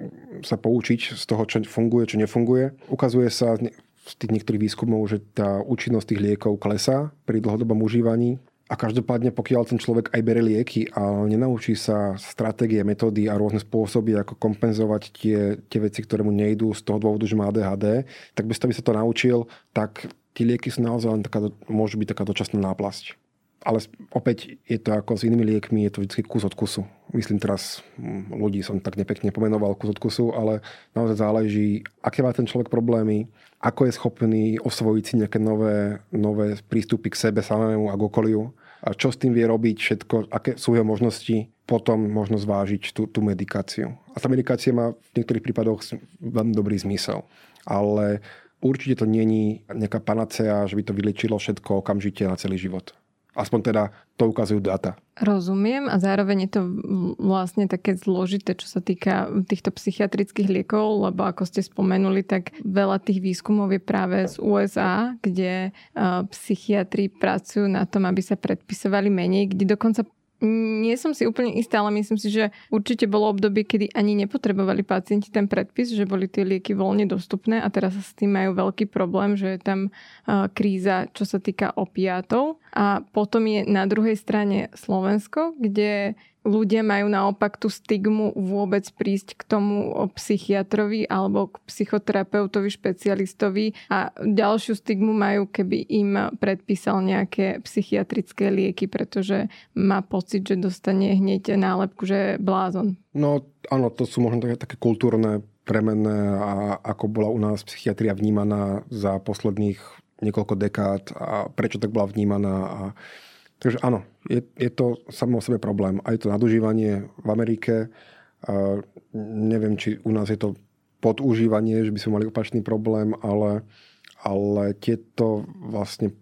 sa poučiť z toho, čo funguje, čo nefunguje. Ukazuje sa z tých niektorých výskumov, že tá účinnosť tých liekov klesá pri dlhodobom užívaní. A každopádne, pokiaľ ten človek aj bere lieky a nenaučí sa stratégie, metódy a rôzne spôsoby, ako kompenzovať tie, tie veci, ktoré mu nejdú z toho dôvodu, že má ADHD, tak bez toho by sa to naučil, tak tie lieky sú naozaj len taká, môžu byť taká dočasná náplasť ale opäť je to ako s inými liekmi, je to vždy kus od kusu. Myslím teraz, hm, ľudí som tak nepekne pomenoval kus od kusu, ale naozaj záleží, aké má ten človek problémy, ako je schopný osvojiť si nejaké nové, nové prístupy k sebe samému a k okoliu, a čo s tým vie robiť, všetko, aké sú jeho možnosti, potom možno zvážiť tú, tú medikáciu. A tá medikácia má v niektorých prípadoch veľmi dobrý zmysel. Ale určite to není nejaká panacea, že by to vylečilo všetko okamžite na celý život. Aspoň teda to ukazujú data. Rozumiem a zároveň je to vlastne také zložité, čo sa týka týchto psychiatrických liekov, lebo ako ste spomenuli, tak veľa tých výskumov je práve z USA, kde psychiatri pracujú na tom, aby sa predpisovali menej, kde dokonca nie som si úplne istá, ale myslím si, že určite bolo obdobie, kedy ani nepotrebovali pacienti ten predpis, že boli tie lieky voľne dostupné a teraz s tým majú veľký problém, že je tam kríza, čo sa týka opiátov. A potom je na druhej strane Slovensko, kde ľudia majú naopak tú stigmu vôbec prísť k tomu psychiatrovi alebo k psychoterapeutovi, špecialistovi a ďalšiu stigmu majú, keby im predpísal nejaké psychiatrické lieky, pretože má pocit, že dostane hneď nálepku, že je blázon. No áno, to sú možno také, také kultúrne premenné a ako bola u nás psychiatria vnímaná za posledných niekoľko dekád a prečo tak bola vnímaná a Takže áno, je, je to samo o sebe problém. Aj to nadužívanie v Amerike, a neviem, či u nás je to podužívanie, že by sme mali opačný problém, ale, ale tieto vlastne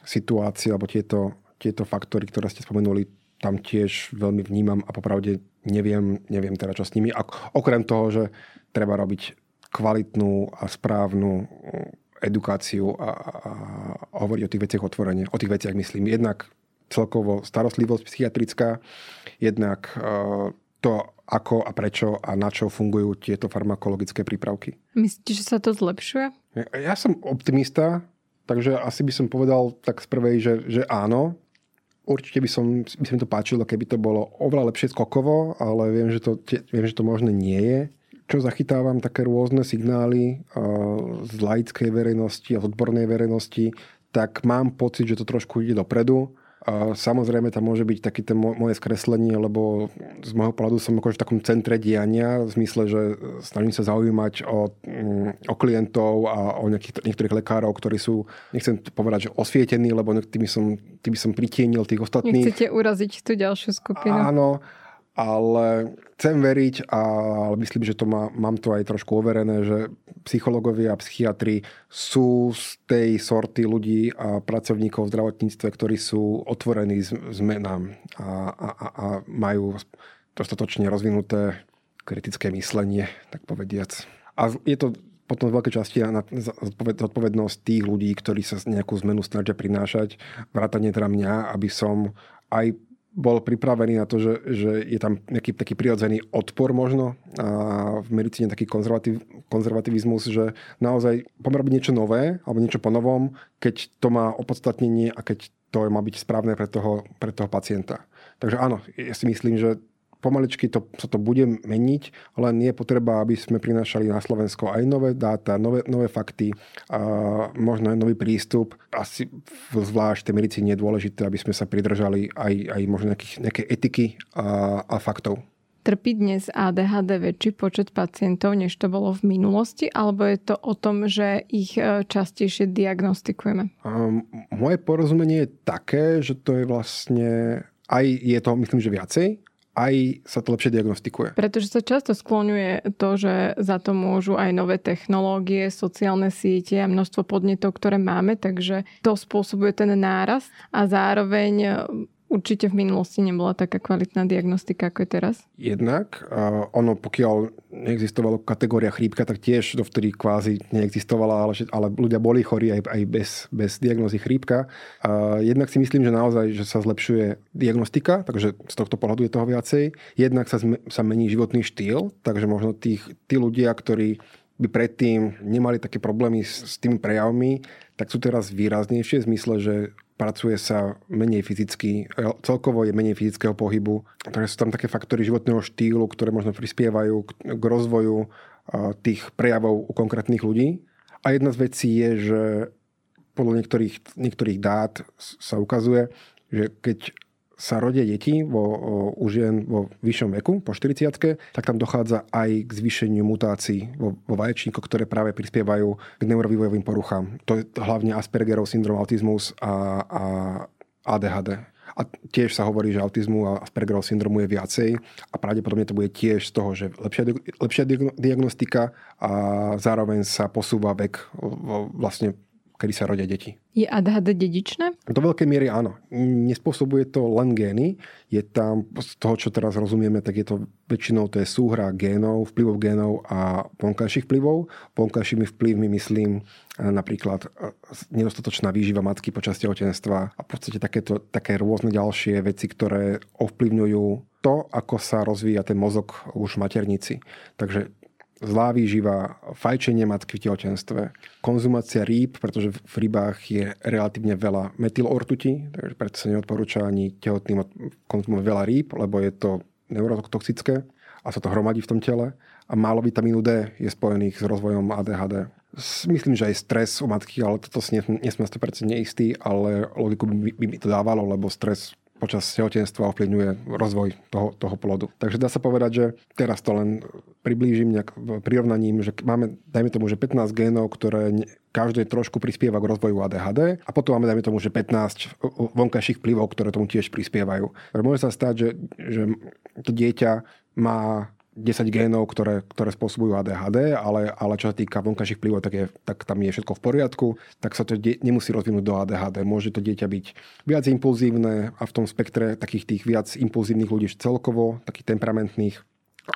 situácie alebo tieto, tieto faktory, ktoré ste spomenuli, tam tiež veľmi vnímam a popravde neviem, neviem teda čo s nimi. A okrem toho, že treba robiť kvalitnú a správnu edukáciu a, a, a hovoriť o tých veciach otvorene. O tých veciach myslím jednak celkovo starostlivosť psychiatrická, jednak e, to, ako a prečo a na čo fungujú tieto farmakologické prípravky. Myslíte, že sa to zlepšuje? Ja, ja som optimista, takže asi by som povedal tak z prvej, že, že áno. Určite by, som, by sa mi to páčilo, keby to bolo oveľa lepšie skokovo, ale viem, že to, viem, že to možné nie je. Čo zachytávam také rôzne signály uh, z laickej verejnosti a z odbornej verejnosti, tak mám pocit, že to trošku ide dopredu a samozrejme tam môže byť také moje skreslenie, lebo z môjho pohľadu som akože v takom centre diania, v zmysle, že snažím sa zaujímať o, mm, o klientov a o nejakých, niektorých lekárov, ktorí sú, nechcem povedať, že osvietení, lebo tým som, tým som pritienil tých ostatných. Nechcete uraziť tú ďalšiu skupinu. Áno, ale chcem veriť a myslím, že to má, mám to aj trošku overené, že psychológovia a psychiatri sú z tej sorty ľudí a pracovníkov v zdravotníctve, ktorí sú otvorení zmenám a, a, a majú dostatočne rozvinuté kritické myslenie, tak povediac. A je to potom v veľkej časti na zodpovednosť tých ľudí, ktorí sa nejakú zmenu snažia prinášať, vrátane teda mňa, aby som aj bol pripravený na to, že, že je tam nejaký taký prirodzený odpor možno a v medicíne taký konzervativ, konzervativizmus, že naozaj robiť niečo nové alebo niečo po novom, keď to má opodstatnenie a keď to má byť správne pre toho, pre toho pacienta. Takže áno, ja si myslím, že pomaličky to, sa to bude meniť, len je potreba, aby sme prinášali na Slovensko aj nové dáta, nové, nové fakty, a možno aj nový prístup. Asi zvlášť tej medicíne je dôležité, aby sme sa pridržali aj, aj možno nejakých, nejaké etiky a, a faktov. Trpí dnes ADHD väčší počet pacientov, než to bolo v minulosti, alebo je to o tom, že ich e, častejšie diagnostikujeme? Um, moje porozumenie je také, že to je vlastne aj je to, myslím, že viacej, aj sa to lepšie diagnostikuje. Pretože sa často skloňuje to, že za to môžu aj nové technológie, sociálne siete a množstvo podnetov, ktoré máme, takže to spôsobuje ten náraz a zároveň určite v minulosti nebola taká kvalitná diagnostika, ako je teraz? Jednak. ono, pokiaľ neexistovala kategória chrípka, tak tiež dovtedy kvázi neexistovala, ale, ale ľudia boli chorí aj, aj bez, bez diagnózy chrípka. Jednak si myslím, že naozaj že sa zlepšuje diagnostika, takže z tohto pohľadu je toho viacej. Jednak sa, sa mení životný štýl, takže možno tých, tí ľudia, ktorí by predtým nemali také problémy s, s tými prejavmi, tak sú teraz výraznejšie v zmysle, že pracuje sa menej fyzicky, celkovo je menej fyzického pohybu. Takže sú tam také faktory životného štýlu, ktoré možno prispievajú k rozvoju tých prejavov u konkrétnych ľudí. A jedna z vecí je, že podľa niektorých, niektorých dát sa ukazuje, že keď sa rodia deti vo, u žien vo vyššom veku, po 40 tak tam dochádza aj k zvýšeniu mutácií vo, vo vaječníkoch, ktoré práve prispievajú k neurovývojovým poruchám. To je hlavne Aspergerov syndrom, autizmus a, a ADHD. A tiež sa hovorí, že autizmu a Aspergerov syndromu je viacej a pravdepodobne to bude tiež z toho, že lepšia, lepšia diagnostika a zároveň sa posúva vek vlastne kedy sa rodia deti. Je ADHD dedičné? Do veľkej miery áno. Nespôsobuje to len gény. Je tam, z toho, čo teraz rozumieme, tak je to väčšinou to je súhra génov, vplyvov génov a vonkajších vplyvov. Vonkajšími vplyvmi myslím e, napríklad e, nedostatočná výživa matky počas tehotenstva a v podstate takéto, také rôzne ďalšie veci, ktoré ovplyvňujú to, ako sa rozvíja ten mozog už v maternici. Takže zlá výživa, fajčenie matky v tehotenstve, konzumácia rýb, pretože v rybách je relatívne veľa metylortuti, takže preto sa neodporúča ani tehotným konzumovať veľa rýb, lebo je to neurotoxické a sa to hromadí v tom tele. A málo vitamínu D je spojených s rozvojom ADHD. Myslím, že aj stres u matky, ale toto si nie sme 100% neistý, ale logiku by, by mi to dávalo, lebo stres počas tehotenstva ovplyvňuje rozvoj toho, toho plodu. Takže dá sa povedať, že teraz to len priblížim nejak prirovnaním, že máme, dajme tomu, že 15 génov, ktoré každé trošku prispieva k rozvoju ADHD a potom máme, dajme tomu, že 15 vonkajších vplyvov, ktoré tomu tiež prispievajú. Môže sa stať, že, že to dieťa má 10 génov, ktoré, ktoré spôsobujú ADHD, ale, ale čo sa týka vonkajších vplyvov, tak, je, tak tam je všetko v poriadku, tak sa to die, nemusí rozvinúť do ADHD. Môže to dieťa byť viac impulzívne a v tom spektre takých tých viac impulzívnych ľudí celkovo, takých temperamentných,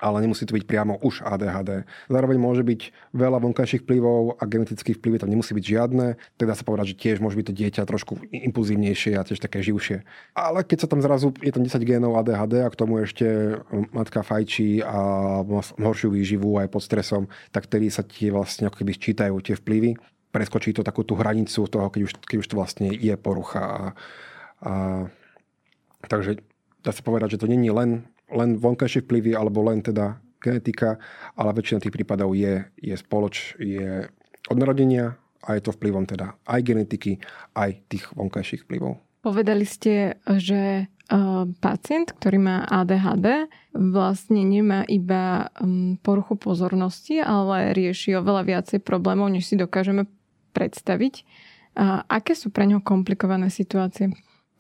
ale nemusí to byť priamo už ADHD. Zároveň môže byť veľa vonkajších vplyvov a genetických vplyvov tam nemusí byť žiadne, teda sa povedať, že tiež môže byť to dieťa trošku impulzívnejšie a tiež také živšie. Ale keď sa tam zrazu je tam 10 génov ADHD a k tomu ešte matka fajčí a má horšiu výživu aj pod stresom, tak vtedy sa tie vlastne ako keby sčítajú tie vplyvy. Preskočí to takú tú hranicu toho, keď už, keď už to vlastne je porucha. A, a, takže dá sa povedať, že to není len len vonkajšie vplyvy alebo len teda genetika, ale väčšina tých prípadov je, je spoloč, je od narodenia a je to vplyvom teda aj genetiky, aj tých vonkajších vplyvov. Povedali ste, že pacient, ktorý má ADHD, vlastne nemá iba poruchu pozornosti, ale rieši oveľa viacej problémov, než si dokážeme predstaviť. Aké sú pre ňo komplikované situácie?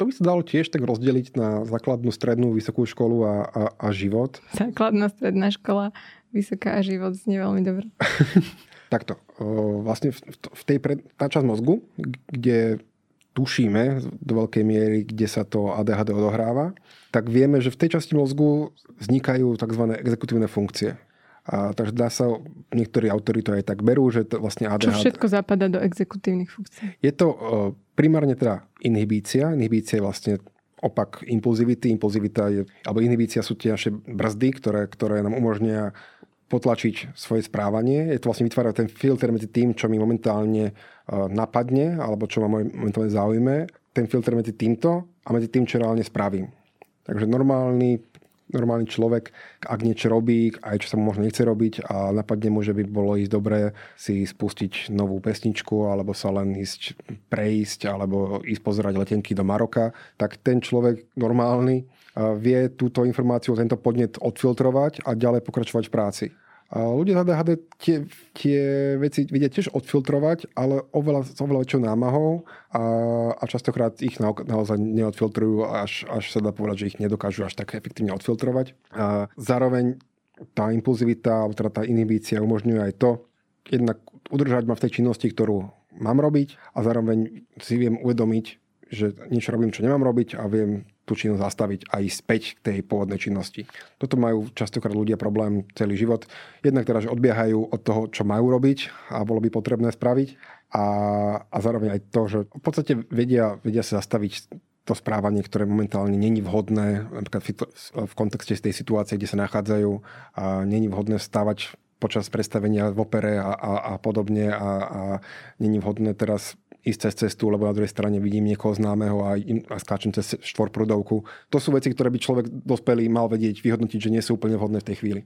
To by sa dalo tiež tak rozdeliť na základnú, strednú, vysokú školu a, a, a život. Základná, stredná škola, vysoká a život znie veľmi dobre. *laughs* Takto. Vlastne v, tej pre, tá časť mozgu, kde tušíme do veľkej miery, kde sa to ADHD odohráva, tak vieme, že v tej časti mozgu vznikajú tzv. exekutívne funkcie. A, takže dá sa, niektorí autori to aj tak berú, že to vlastne ADHD... Čo všetko zapadá do exekutívnych funkcií? Je to uh, primárne teda inhibícia. Inhibícia je vlastne opak impulzivity. Impulzivita je, alebo inhibícia sú tie naše brzdy, ktoré, ktoré nám umožnia potlačiť svoje správanie. Je to vlastne vytvárať ten filter medzi tým, čo mi momentálne uh, napadne, alebo čo ma momentálne zaujíme. Ten filter medzi týmto a medzi tým, čo reálne spravím. Takže normálny normálny človek, ak niečo robí, aj čo sa mu možno nechce robiť a napadne mu, že by bolo ísť dobre si spustiť novú pesničku alebo sa len ísť prejsť alebo ísť pozerať letenky do Maroka, tak ten človek normálny vie túto informáciu, tento podnet odfiltrovať a ďalej pokračovať v práci. Ľudia z ADHD tie, tie veci vedia tiež odfiltrovať, ale oveľa, s oveľa väčšou námahou a, a častokrát ich na, naozaj neodfiltrujú, až, až sa dá povedať, že ich nedokážu až tak efektívne odfiltrovať. A zároveň tá impulzivita, alebo teda tá inhibícia umožňuje aj to, jednak udržať ma v tej činnosti, ktorú mám robiť a zároveň si viem uvedomiť, že niečo robím, čo nemám robiť a viem tú činnosť zastaviť a ísť späť k tej pôvodnej činnosti. Toto majú častokrát ľudia problém celý život. Jednak teda, že odbiehajú od toho, čo majú robiť a bolo by potrebné spraviť a, a zároveň aj to, že v podstate vedia, vedia sa zastaviť to správanie, ktoré momentálne není vhodné, napríklad v kontexte tej situácie, kde sa nachádzajú a není vhodné stávať počas predstavenia v opere a, a, a podobne a, a není vhodné teraz ísť cez cestu, lebo na druhej strane vidím niekoho známeho a, a skáčem cez štvorprudovku. To sú veci, ktoré by človek dospelý mal vedieť, vyhodnotiť, že nie sú úplne vhodné v tej chvíli.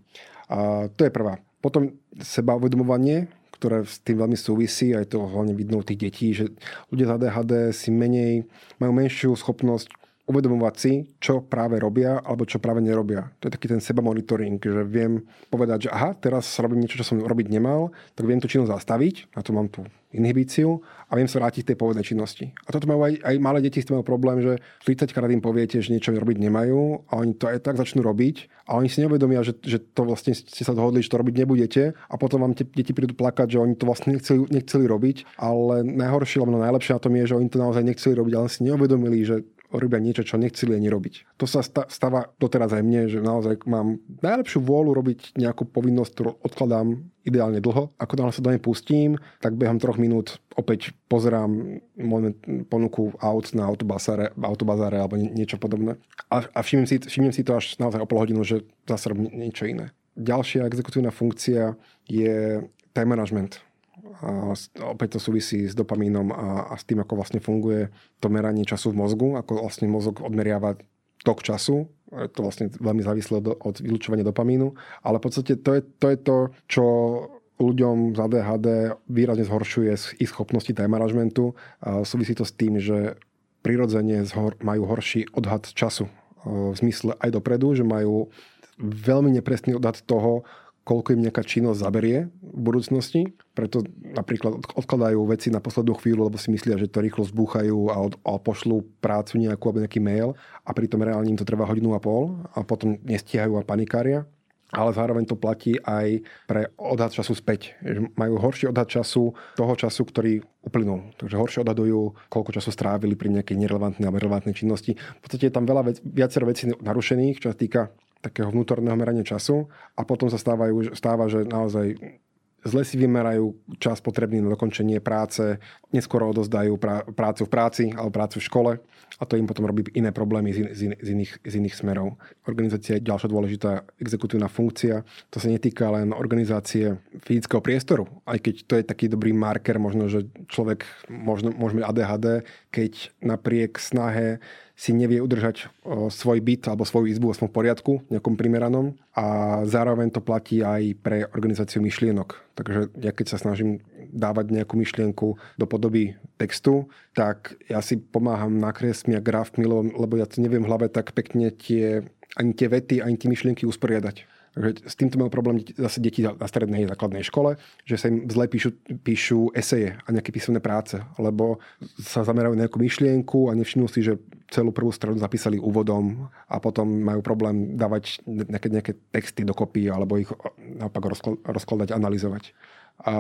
A to je prvá. Potom seba uvedomovanie, ktoré s tým veľmi súvisí, aj to hlavne vidno u tých detí, že ľudia z ADHD si menej, majú menšiu schopnosť uvedomovať si, čo práve robia alebo čo práve nerobia. To je taký ten seba monitoring, že viem povedať, že aha, teraz robím niečo, čo som robiť nemal, tak viem tú činnosť zastaviť, na to mám tú inhibíciu a viem sa vrátiť k tej pôvodnej činnosti. A toto majú aj, aj malé deti s tým problém, že 30 krát im poviete, že niečo robiť nemajú a oni to aj tak začnú robiť a oni si neuvedomia, že, že to vlastne ste sa dohodli, že to robiť nebudete a potom vám tie deti prídu plakať, že oni to vlastne nechceli, nechceli robiť, ale najhoršie alebo najlepšie na tom je, že oni to naozaj nechceli robiť, ale si neuvedomili, že robia niečo, čo nechceli ani robiť. To sa stáva doteraz aj mne, že naozaj mám najlepšiu vôľu robiť nejakú povinnosť, ktorú odkladám ideálne dlho. Ako náhle sa do nej pustím, tak behom troch minút opäť pozerám moment, ponuku aut na autobazáre alebo niečo podobné. A, a všimnem, si, všimnem si to až naozaj o pol hodinu, že zase robím niečo iné. Ďalšia exekutívna funkcia je time management a opäť to súvisí s dopamínom a, a s tým, ako vlastne funguje to meranie času v mozgu, ako vlastne mozog odmeriava tok času. Je to vlastne veľmi závislé od vylúčovania dopamínu. Ale v podstate to je to, je to čo ľuďom z ADHD výrazne zhoršuje ich schopnosti time managementu. A súvisí to s tým, že prirodzene majú horší odhad času. V zmysle aj dopredu, že majú veľmi nepresný odhad toho, koľko im nejaká činnosť zaberie v budúcnosti. Preto napríklad odkladajú veci na poslednú chvíľu, lebo si myslia, že to rýchlo zbúchajú a, od, a pošlú prácu nejakú alebo nejaký mail a pritom reálne im to trvá hodinu a pol a potom nestihajú a panikária. Ale zároveň to platí aj pre odhad času späť. Majú horší odhad času toho času, ktorý uplynul. Takže horšie odhadujú, koľko času strávili pri nejakej nerelevantnej alebo relevantnej činnosti. V podstate je tam veľa vec, viacero vecí narušených, čo sa týka takého vnútorného merania času a potom sa stávajú, stáva, že naozaj zle si vymerajú čas potrebný na dokončenie práce, neskoro odozdajú prá- prácu v práci alebo prácu v škole a to im potom robí iné problémy z, in- z, in- z, iných, z iných smerov. Organizácia je ďalšia dôležitá exekutívna funkcia. To sa netýka len organizácie fyzického priestoru, aj keď to je taký dobrý marker, možno, že človek možno, môžeme ADHD, keď napriek snahe si nevie udržať svoj byt alebo svoju izbu v poriadku, nejakom primeranom a zároveň to platí aj pre organizáciu myšlienok. Takže ja keď sa snažím dávať nejakú myšlienku do podoby textu, tak ja si pomáham nakresmi a grafmi, lebo ja to neviem v hlave tak pekne tie, ani tie vety, ani tie myšlienky usporiadať. Že s týmto majú problém zase deti na strednej základnej škole, že sa im zle píšu, píšu eseje a nejaké písomné práce, lebo sa zamerajú na nejakú myšlienku a nevšimnú si, že celú prvú stranu zapísali úvodom a potom majú problém dávať nejaké, nejaké texty dokopy alebo ich naopak rozkladať, analyzovať. A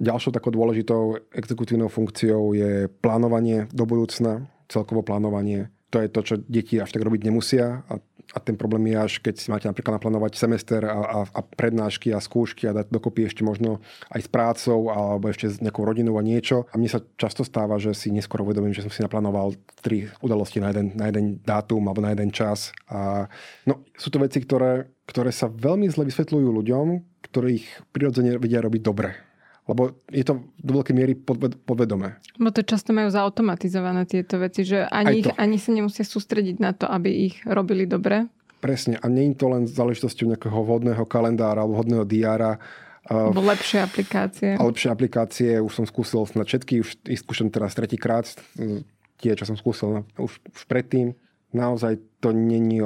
ďalšou takou dôležitou exekutívnou funkciou je plánovanie do budúcna, celkovo plánovanie. To je to, čo deti až tak robiť nemusia a a ten problém je až keď si máte napríklad naplánovať semester a, a, a prednášky a skúšky a dať dokopy ešte možno aj s prácou alebo ešte s nejakou rodinou a niečo. A mne sa často stáva, že si neskôr uvedomím, že som si naplánoval tri udalosti na jeden, na jeden dátum alebo na jeden čas. A no, sú to veci, ktoré, ktoré sa veľmi zle vysvetľujú ľuďom, ktorých prirodzene vedia robiť dobre lebo je to do veľkej miery podvedomé. Bo to často majú zautomatizované tieto veci, že ani, ich, ani sa nemusia sústrediť na to, aby ich robili dobre. Presne. A nie je to len záležitosťou nejakého vhodného kalendára alebo vhodného diára. Alebo lepšie aplikácie. A lepšie aplikácie. Už som skúsil na všetky, už ich skúšam teraz tretíkrát. Tie, čo som skúsil už, už predtým. Naozaj to není,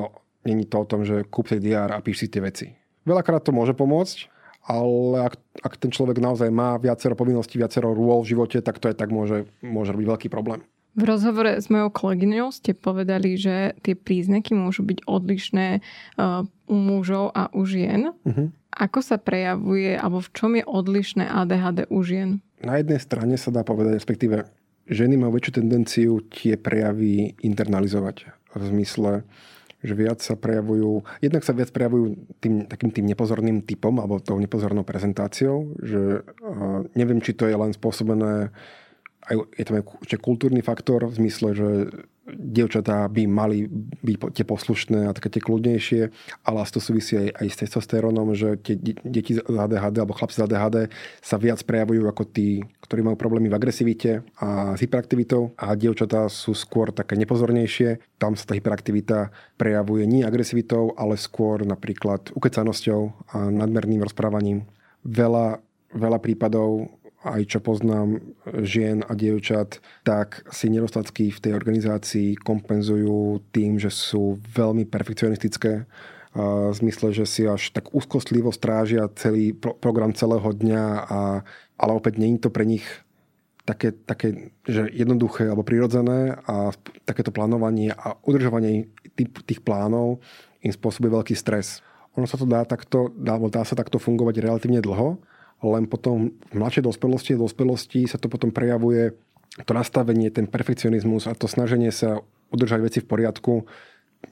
není to o tom, že kúp si diár a píš si tie veci. Veľakrát to môže pomôcť, ale ak, ak ten človek naozaj má viacero povinností, viacero rôl v živote, tak to aj tak môže, môže byť veľký problém. V rozhovore s mojou kolegyňou ste povedali, že tie príznaky môžu byť odlišné uh, u mužov a u žien. Uh-huh. Ako sa prejavuje, alebo v čom je odlišné ADHD u žien? Na jednej strane sa dá povedať, respektíve ženy majú väčšiu tendenciu tie prejavy internalizovať. V zmysle, že viac sa prejavujú, jednak sa viac prejavujú tým, takým tým nepozorným typom alebo tou nepozornou prezentáciou, že neviem, či to je len spôsobené aj, je tam aj kultúrny faktor v zmysle, že dievčatá by mali byť tie poslušné a také tie kľudnejšie, ale to súvisí aj, aj s testosterónom, že tie deti z ADHD alebo chlapci z ADHD sa viac prejavujú ako tí, ktorí majú problémy v agresivite a s hyperaktivitou a dievčatá sú skôr také nepozornejšie. Tam sa tá hyperaktivita prejavuje nie agresivitou, ale skôr napríklad ukecanosťou a nadmerným rozprávaním. Veľa, veľa prípadov aj čo poznám žien a dievčat, tak si nedostatky v tej organizácii kompenzujú tým, že sú veľmi perfekcionistické v zmysle, že si až tak úzkostlivo strážia celý pro- program celého dňa, a, ale opäť je to pre nich také, také že jednoduché alebo prirodzené a takéto plánovanie a udržovanie tých, tých plánov im spôsobuje veľký stres. Ono sa to dá takto, dá, dá sa takto fungovať relatívne dlho, len potom v mladšej dospelosti a dospelosti sa to potom prejavuje to nastavenie, ten perfekcionizmus a to snaženie sa udržať veci v poriadku,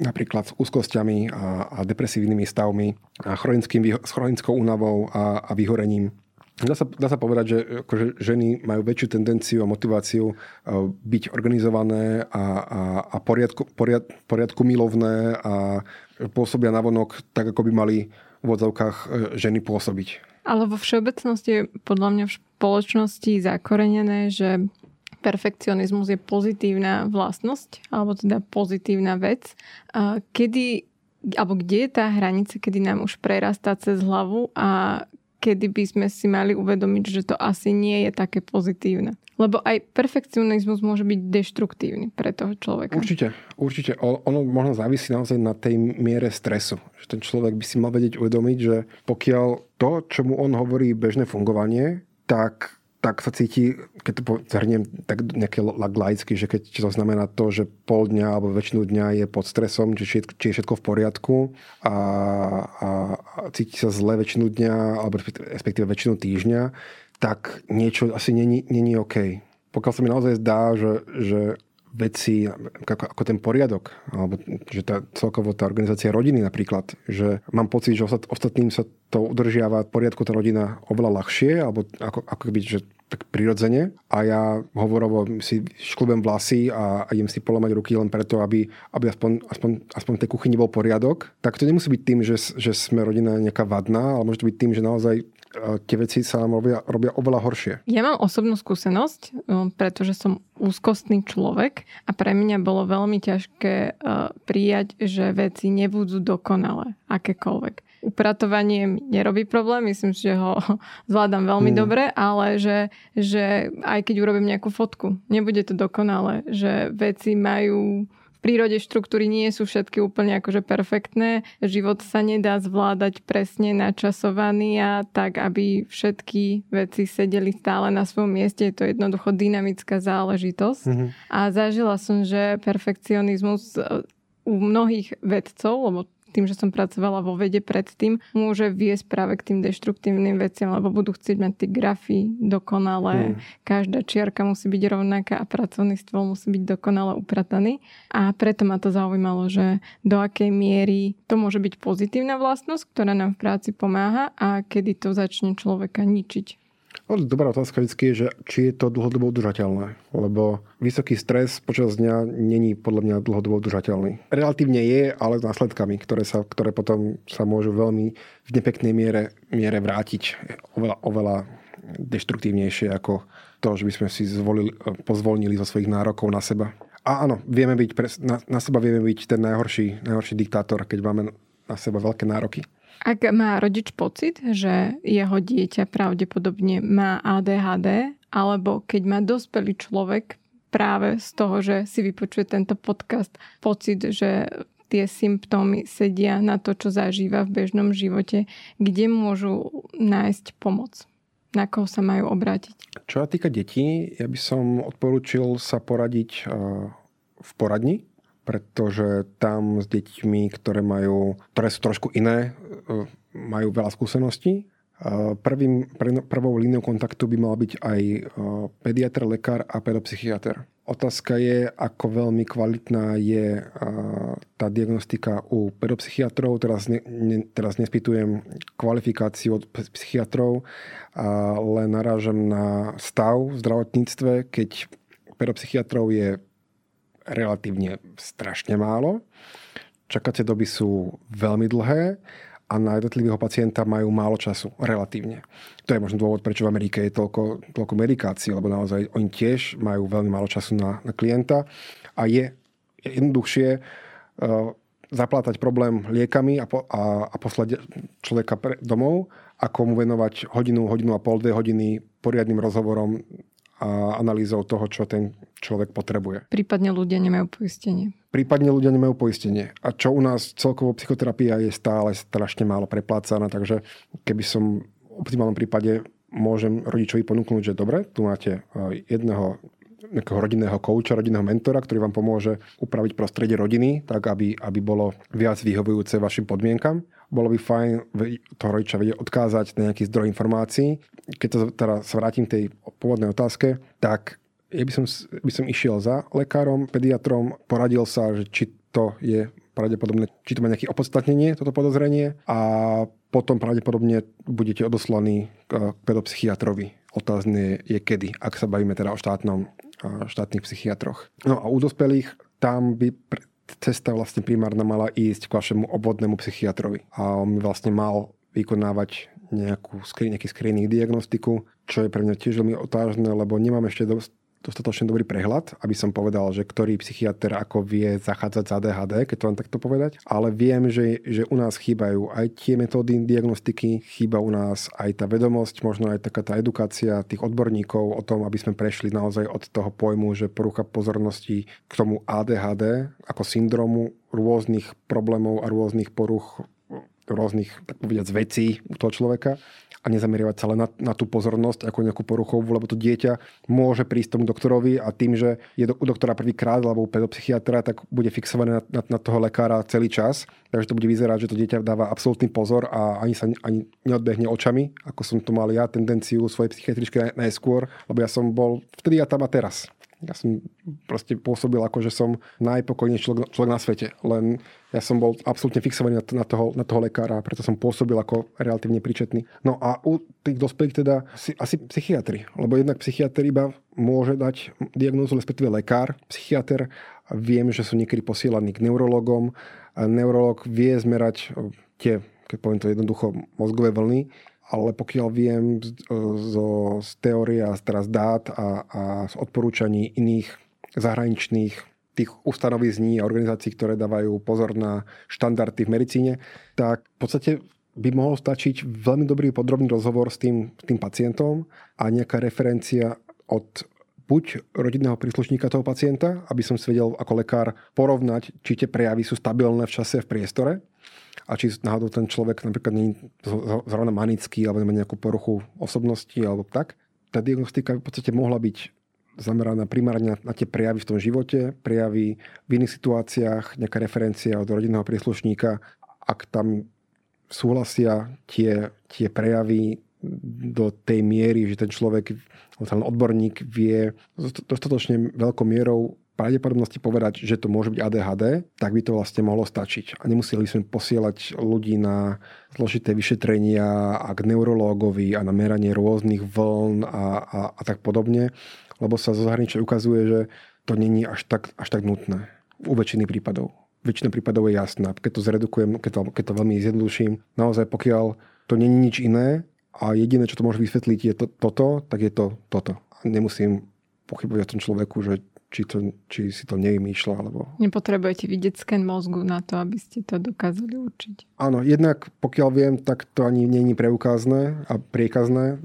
napríklad s úzkosťami a, a depresívnymi stavmi a chronickým, s chronickou únavou a, a vyhorením. Dá sa, dá sa povedať, že akože ženy majú väčšiu tendenciu a motiváciu e, byť organizované a, a, a poriadku, poriad, poriadku milovné a pôsobia navonok tak, ako by mali v odzavkách e, ženy pôsobiť. Ale vo všeobecnosti je podľa mňa v spoločnosti zakorenené, že perfekcionizmus je pozitívna vlastnosť, alebo teda pozitívna vec. Kedy, alebo kde je tá hranica, kedy nám už prerastá cez hlavu a kedy by sme si mali uvedomiť, že to asi nie je také pozitívne. Lebo aj perfekcionizmus môže byť deštruktívny pre toho človeka. Určite, určite. Ono možno závisí naozaj na tej miere stresu. Že ten človek by si mal vedieť uvedomiť, že pokiaľ to, čo mu on hovorí bežné fungovanie, tak tak sa cíti, keď to zhrniem tak nejaké laicky, že keď to znamená to, že pol dňa alebo väčšinu dňa je pod stresom, či, či je všetko v poriadku a, a, a cíti sa zle väčšinu dňa alebo respektíve väčšinu týždňa, tak niečo asi není, není OK. Pokiaľ sa mi naozaj zdá, že, že veci, ako, ako ten poriadok, alebo že tá, celkovo tá organizácia rodiny napríklad, že mám pocit, že ostatným sa to udržiava poriadku tá rodina oveľa ľahšie, alebo ako, ako keby, že tak prirodzene. A ja hovorovo si šklubem vlasy a, idem si polamať ruky len preto, aby, aby aspoň, aspoň, aspoň v tej kuchyni bol poriadok, tak to nemusí byť tým, že, že sme rodina nejaká vadná, ale môže to byť tým, že naozaj tie veci sa nám robia, robia oveľa horšie. Ja mám osobnú skúsenosť, pretože som úzkostný človek a pre mňa bolo veľmi ťažké prijať, že veci nebudú dokonalé, akékoľvek. Upratovanie mi nerobí problém, myslím že ho *laughs* zvládam veľmi hmm. dobre, ale že, že aj keď urobím nejakú fotku, nebude to dokonalé, že veci majú prírode štruktúry nie sú všetky úplne akože perfektné. Život sa nedá zvládať presne načasovaný a tak, aby všetky veci sedeli stále na svojom mieste. Je to jednoducho dynamická záležitosť. Mm-hmm. A zažila som, že perfekcionizmus e, u mnohých vedcov, lebo tým, že som pracovala vo vede predtým, môže viesť práve k tým deštruktívnym veciam, lebo budú chcieť mať tie grafy dokonale, hmm. každá čiarka musí byť rovnaká a pracovný stôl musí byť dokonale uprataný. A preto ma to zaujímalo, že do akej miery to môže byť pozitívna vlastnosť, ktorá nám v práci pomáha a kedy to začne človeka ničiť. Dobrá otázka vždy je, že či je to dlhodobo udržateľné. Lebo vysoký stres počas dňa není podľa mňa dlhodobo udržateľný. Relatívne je, ale s následkami, ktoré, sa, ktoré potom sa môžu veľmi v nepeknej miere, miere vrátiť oveľa, oveľa deštruktívnejšie ako to, že by sme si zvolili, pozvolnili zo svojich nárokov na seba. A áno, vieme byť, na, na seba vieme byť ten najhorší, najhorší diktátor, keď máme na seba veľké nároky. Ak má rodič pocit, že jeho dieťa pravdepodobne má ADHD, alebo keď má dospelý človek práve z toho, že si vypočuje tento podcast, pocit, že tie symptómy sedia na to, čo zažíva v bežnom živote, kde môžu nájsť pomoc? Na koho sa majú obrátiť? Čo sa týka detí, ja by som odporúčil sa poradiť v poradni, pretože tam s deťmi, ktoré, majú, ktoré sú trošku iné, e, majú veľa skúseností. Prvým, prvou líniou kontaktu by mal byť aj e, pediatr, lekár a pedopsychiatr. Otázka je, ako veľmi kvalitná je e, tá diagnostika u pedopsychiatrov. Teraz, ne, ne, teraz nespýtujem kvalifikáciu od psychiatrov, ale narážam na stav v zdravotníctve, keď pedopsychiatrov je relatívne strašne málo. Čakacie doby sú veľmi dlhé a na jednotlivého pacienta majú málo času, relatívne. To je možno dôvod, prečo v Amerike je toľko, toľko medikácií, lebo naozaj oni tiež majú veľmi málo času na, na klienta a je jednoduchšie uh, zaplátať problém liekami a, po, a, a poslať človeka pre, domov, ako mu venovať hodinu, hodinu a pol, dve hodiny poriadnym rozhovorom a analýzou toho, čo ten človek potrebuje. Prípadne ľudia nemajú poistenie. Prípadne ľudia nemajú poistenie. A čo u nás celkovo psychoterapia je stále strašne málo preplácaná, takže keby som v optimálnom prípade môžem rodičovi ponúknuť, že dobre, tu máte e, jedného nejakého rodinného kouča, rodinného mentora, ktorý vám pomôže upraviť prostredie rodiny, tak aby, aby bolo viac vyhovujúce vašim podmienkam. Bolo by fajn toho rodiča vedieť odkázať na nejaký zdroj informácií. Keď teda sa vrátim k tej pôvodnej otázke, tak ja by som, by som išiel za lekárom, pediatrom, poradil sa, že či to je pravdepodobne, či to má nejaké opodstatnenie, toto podozrenie a potom pravdepodobne budete odoslaní k pedopsychiatrovi. Otázne je kedy, ak sa bavíme teda o štátnom štátnych psychiatroch. No a u dospelých tam by cesta vlastne primárna mala ísť k vašemu obvodnému psychiatrovi. A on vlastne mal vykonávať nejakú, nejaký screening diagnostiku, čo je pre mňa tiež veľmi otážne, lebo nemám ešte dosť dostatočne dobrý prehľad, aby som povedal, že ktorý psychiatr ako vie zachádzať za ADHD, keď to len takto povedať. Ale viem, že, že u nás chýbajú aj tie metódy diagnostiky, chýba u nás aj tá vedomosť, možno aj taká tá edukácia tých odborníkov o tom, aby sme prešli naozaj od toho pojmu, že porucha pozornosti k tomu ADHD ako syndromu rôznych problémov a rôznych poruch rôznych, tak povediac, vecí u toho človeka a nezameriavať sa len na, na tú pozornosť ako nejakú poruchovú, lebo to dieťa môže prísť tomu doktorovi a tým, že je do, u doktora prvýkrát alebo u pedopsychiatra, tak bude fixované na, na, na toho lekára celý čas. Takže to bude vyzerať, že to dieťa dáva absolútny pozor a ani sa ani neodbehne očami, ako som to mal ja tendenciu svojej psychiatričke najskôr, lebo ja som bol vtedy a tam a teraz. Ja som proste pôsobil ako, že som najpokojnejší človek, človek na svete. Len ja som bol absolútne fixovaný na, na, toho, na toho lekára, preto som pôsobil ako relatívne príčetný. No a u tých dospelých teda si, asi psychiatri, lebo jednak psychiatr iba môže dať diagnózu, respektíve lekár, psychiatr. Viem, že sú niekedy posielaní k neurologom. Neurolog vie zmerať tie, keď poviem to jednoducho, mozgové vlny ale pokiaľ viem zo, z teórie a teraz dát a, a z odporúčaní iných zahraničných tých ustanovizní a organizácií, ktoré dávajú pozor na štandardy v medicíne, tak v podstate by mohol stačiť veľmi dobrý podrobný rozhovor s tým, tým pacientom a nejaká referencia od buď rodinného príslušníka toho pacienta, aby som si vedel ako lekár porovnať, či tie prejavy sú stabilné v čase, v priestore a či náhodou ten človek napríklad nie je zrovna manický alebo nemá nejakú poruchu osobnosti alebo tak. Tá diagnostika v podstate mohla byť zameraná primárne na, tie prejavy v tom živote, prejavy v iných situáciách, nejaká referencia od rodinného príslušníka. Ak tam súhlasia tie, tie prejavy do tej miery, že ten človek, ten odborník vie dostatočne veľkou mierou pravdepodobnosti povedať, že to môže byť ADHD, tak by to vlastne mohlo stačiť. A nemuseli sme posielať ľudí na zložité vyšetrenia a k neurológovi a na meranie rôznych vln a, a, a tak podobne, lebo sa zo zahraničia ukazuje, že to není až tak, až tak nutné. U väčšiny prípadov. Väčšina prípadov je jasná. Keď to zredukujem, keď to, keď to veľmi zjednoduším, naozaj pokiaľ to není nič iné a jediné, čo to môže vysvetliť je to, toto, tak je to toto. A nemusím pochybovať o tom človeku, že či, to, či si to nevymýšľa. Alebo... Nepotrebujete vidieť sken mozgu na to, aby ste to dokázali určiť. Áno, jednak pokiaľ viem, tak to ani je preukázne a priekazné,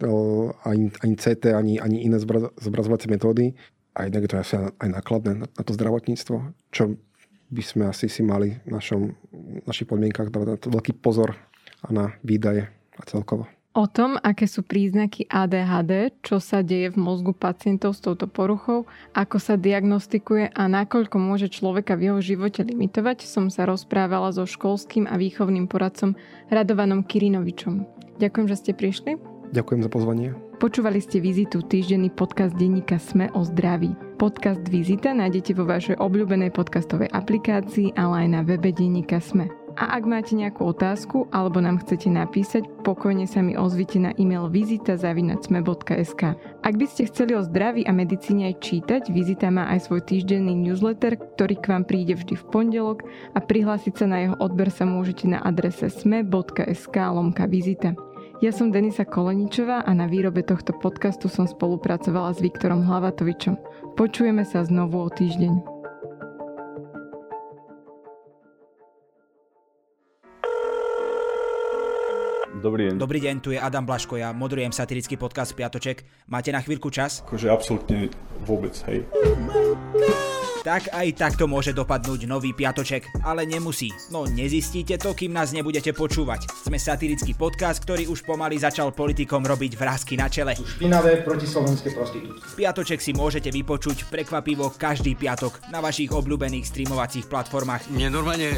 ani, ani CT, ani, ani iné zobrazovacie metódy. A jednak je to asi aj nákladné na, na to zdravotníctvo, čo by sme asi si mali v našom, našich podmienkach dávať na to veľký pozor a na výdaje a celkovo. O tom, aké sú príznaky ADHD, čo sa deje v mozgu pacientov s touto poruchou, ako sa diagnostikuje a nakoľko môže človeka v jeho živote limitovať, som sa rozprávala so školským a výchovným poradcom Radovanom Kirinovičom. Ďakujem, že ste prišli. Ďakujem za pozvanie. Počúvali ste Vizitu, týždenný podcast denníka Sme o zdraví. Podcast Vizita nájdete vo vašej obľúbenej podcastovej aplikácii, ale aj na webe denníka Sme. A ak máte nejakú otázku alebo nám chcete napísať, pokojne sa mi ozvite na e-mail vizita.sme.sk. Ak by ste chceli o zdraví a medicíne aj čítať, Vizita má aj svoj týždenný newsletter, ktorý k vám príde vždy v pondelok a prihlásiť sa na jeho odber sa môžete na adrese sme.sk lomka vizita. Ja som Denisa Koleničová a na výrobe tohto podcastu som spolupracovala s Viktorom Hlavatovičom. Počujeme sa znovu o týždeň. Dobrý deň. Dobrý deň, tu je Adam Blaško, ja moderujem satirický podcast Piatoček. Máte na chvíľku čas? Akože absolútne vôbec, hej. Tak aj takto môže dopadnúť nový piatoček, ale nemusí. No nezistíte to, kým nás nebudete počúvať. Sme satirický podcast, ktorý už pomaly začal politikom robiť vrázky na čele. Špinavé protislovenské prostitútky. Piatoček si môžete vypočuť prekvapivo každý piatok na vašich obľúbených streamovacích platformách. Mne normálne